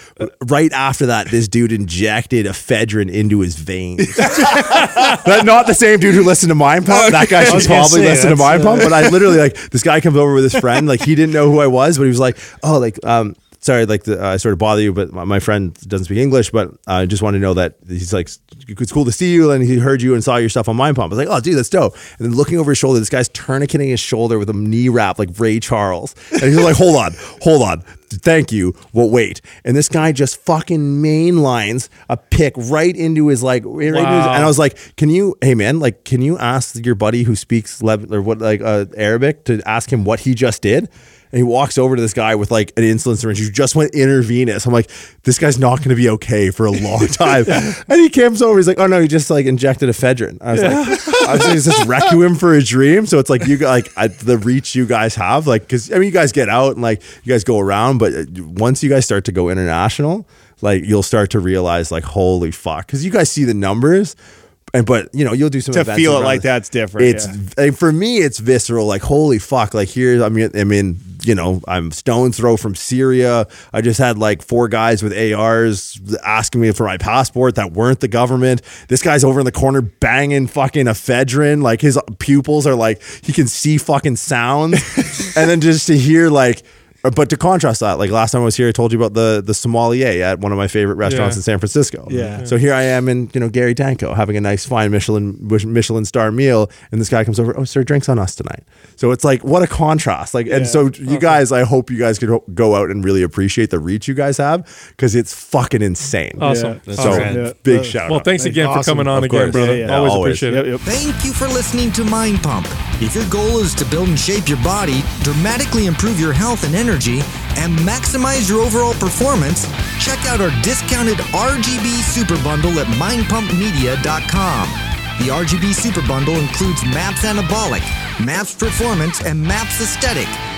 Right after that, this dude injected ephedrine into his veins. That- not the same dude who listened to Mind Pump. That guy should probably say, listen to that's, Mind uh, Pump. But I literally like this guy comes over with his friend. Like he didn't know who I was, but he was like, "Oh, like um." Sorry, like the, uh, I sort of bother you, but my, my friend doesn't speak English. But I just want to know that he's like, it's cool to see you, and he heard you and saw your stuff on Mind Pump. I was like, oh, dude, that's dope. And then looking over his shoulder, this guy's tourniqueting his shoulder with a knee wrap like Ray Charles, and he's like, hold on, hold on. Thank you. Well, wait. And this guy just fucking mainlines a pick right into his like, right into his- and I was like, can you, hey man, like, can you ask your buddy who speaks Lev- or what, like, uh, Arabic to ask him what he just did? And he walks over to this guy with like an insulin syringe who just went intravenous. I'm like, this guy's not going to be okay for a long time. and he comes over. He's like, oh no, he just like injected ephedrine. I was like, I was like, is this requiem for a dream? So it's like you got like I, the reach you guys have, like because I mean you guys get out and like you guys go around, but uh, once you guys start to go international, like you'll start to realize like holy fuck, because you guys see the numbers. And but you know you'll do some To feel it like that's different, It's like, for me it's visceral. Like holy fuck! Like here I mean I mean you know I'm stone throw from Syria. I just had like four guys with ARs asking me for my passport that weren't the government. This guy's over in the corner banging fucking ephedrine. Like his pupils are like he can see fucking sounds, and then just to hear like. But to contrast that, like last time I was here, I told you about the the sommelier at one of my favorite restaurants Yeah. in San Francisco. Yeah. So here I am in you know Gary Danko having a nice fine Michelin Michelin star meal, and this guy comes over. Oh, sir, drinks on us tonight. So it's like what a contrast. Like, and so you guys, I hope you guys could go out and really appreciate the reach you guys have because it's fucking insane. Awesome. That's So rad. Yeah. big Uh, shout Well, out. thanks again for coming on Of again, course. brother. Yeah, yeah. Always, Always. appreciate Yep, it. yep. Thank you for listening to Mind Pump. If your goal is to build and shape your body, dramatically improve your health and energy, and maximize your overall performance, check out our discounted RGB Super Bundle at mindpumpmedia.com. The RGB Super Bundle includes MAPS Anabolic, MAPS Performance, and MAPS Aesthetic.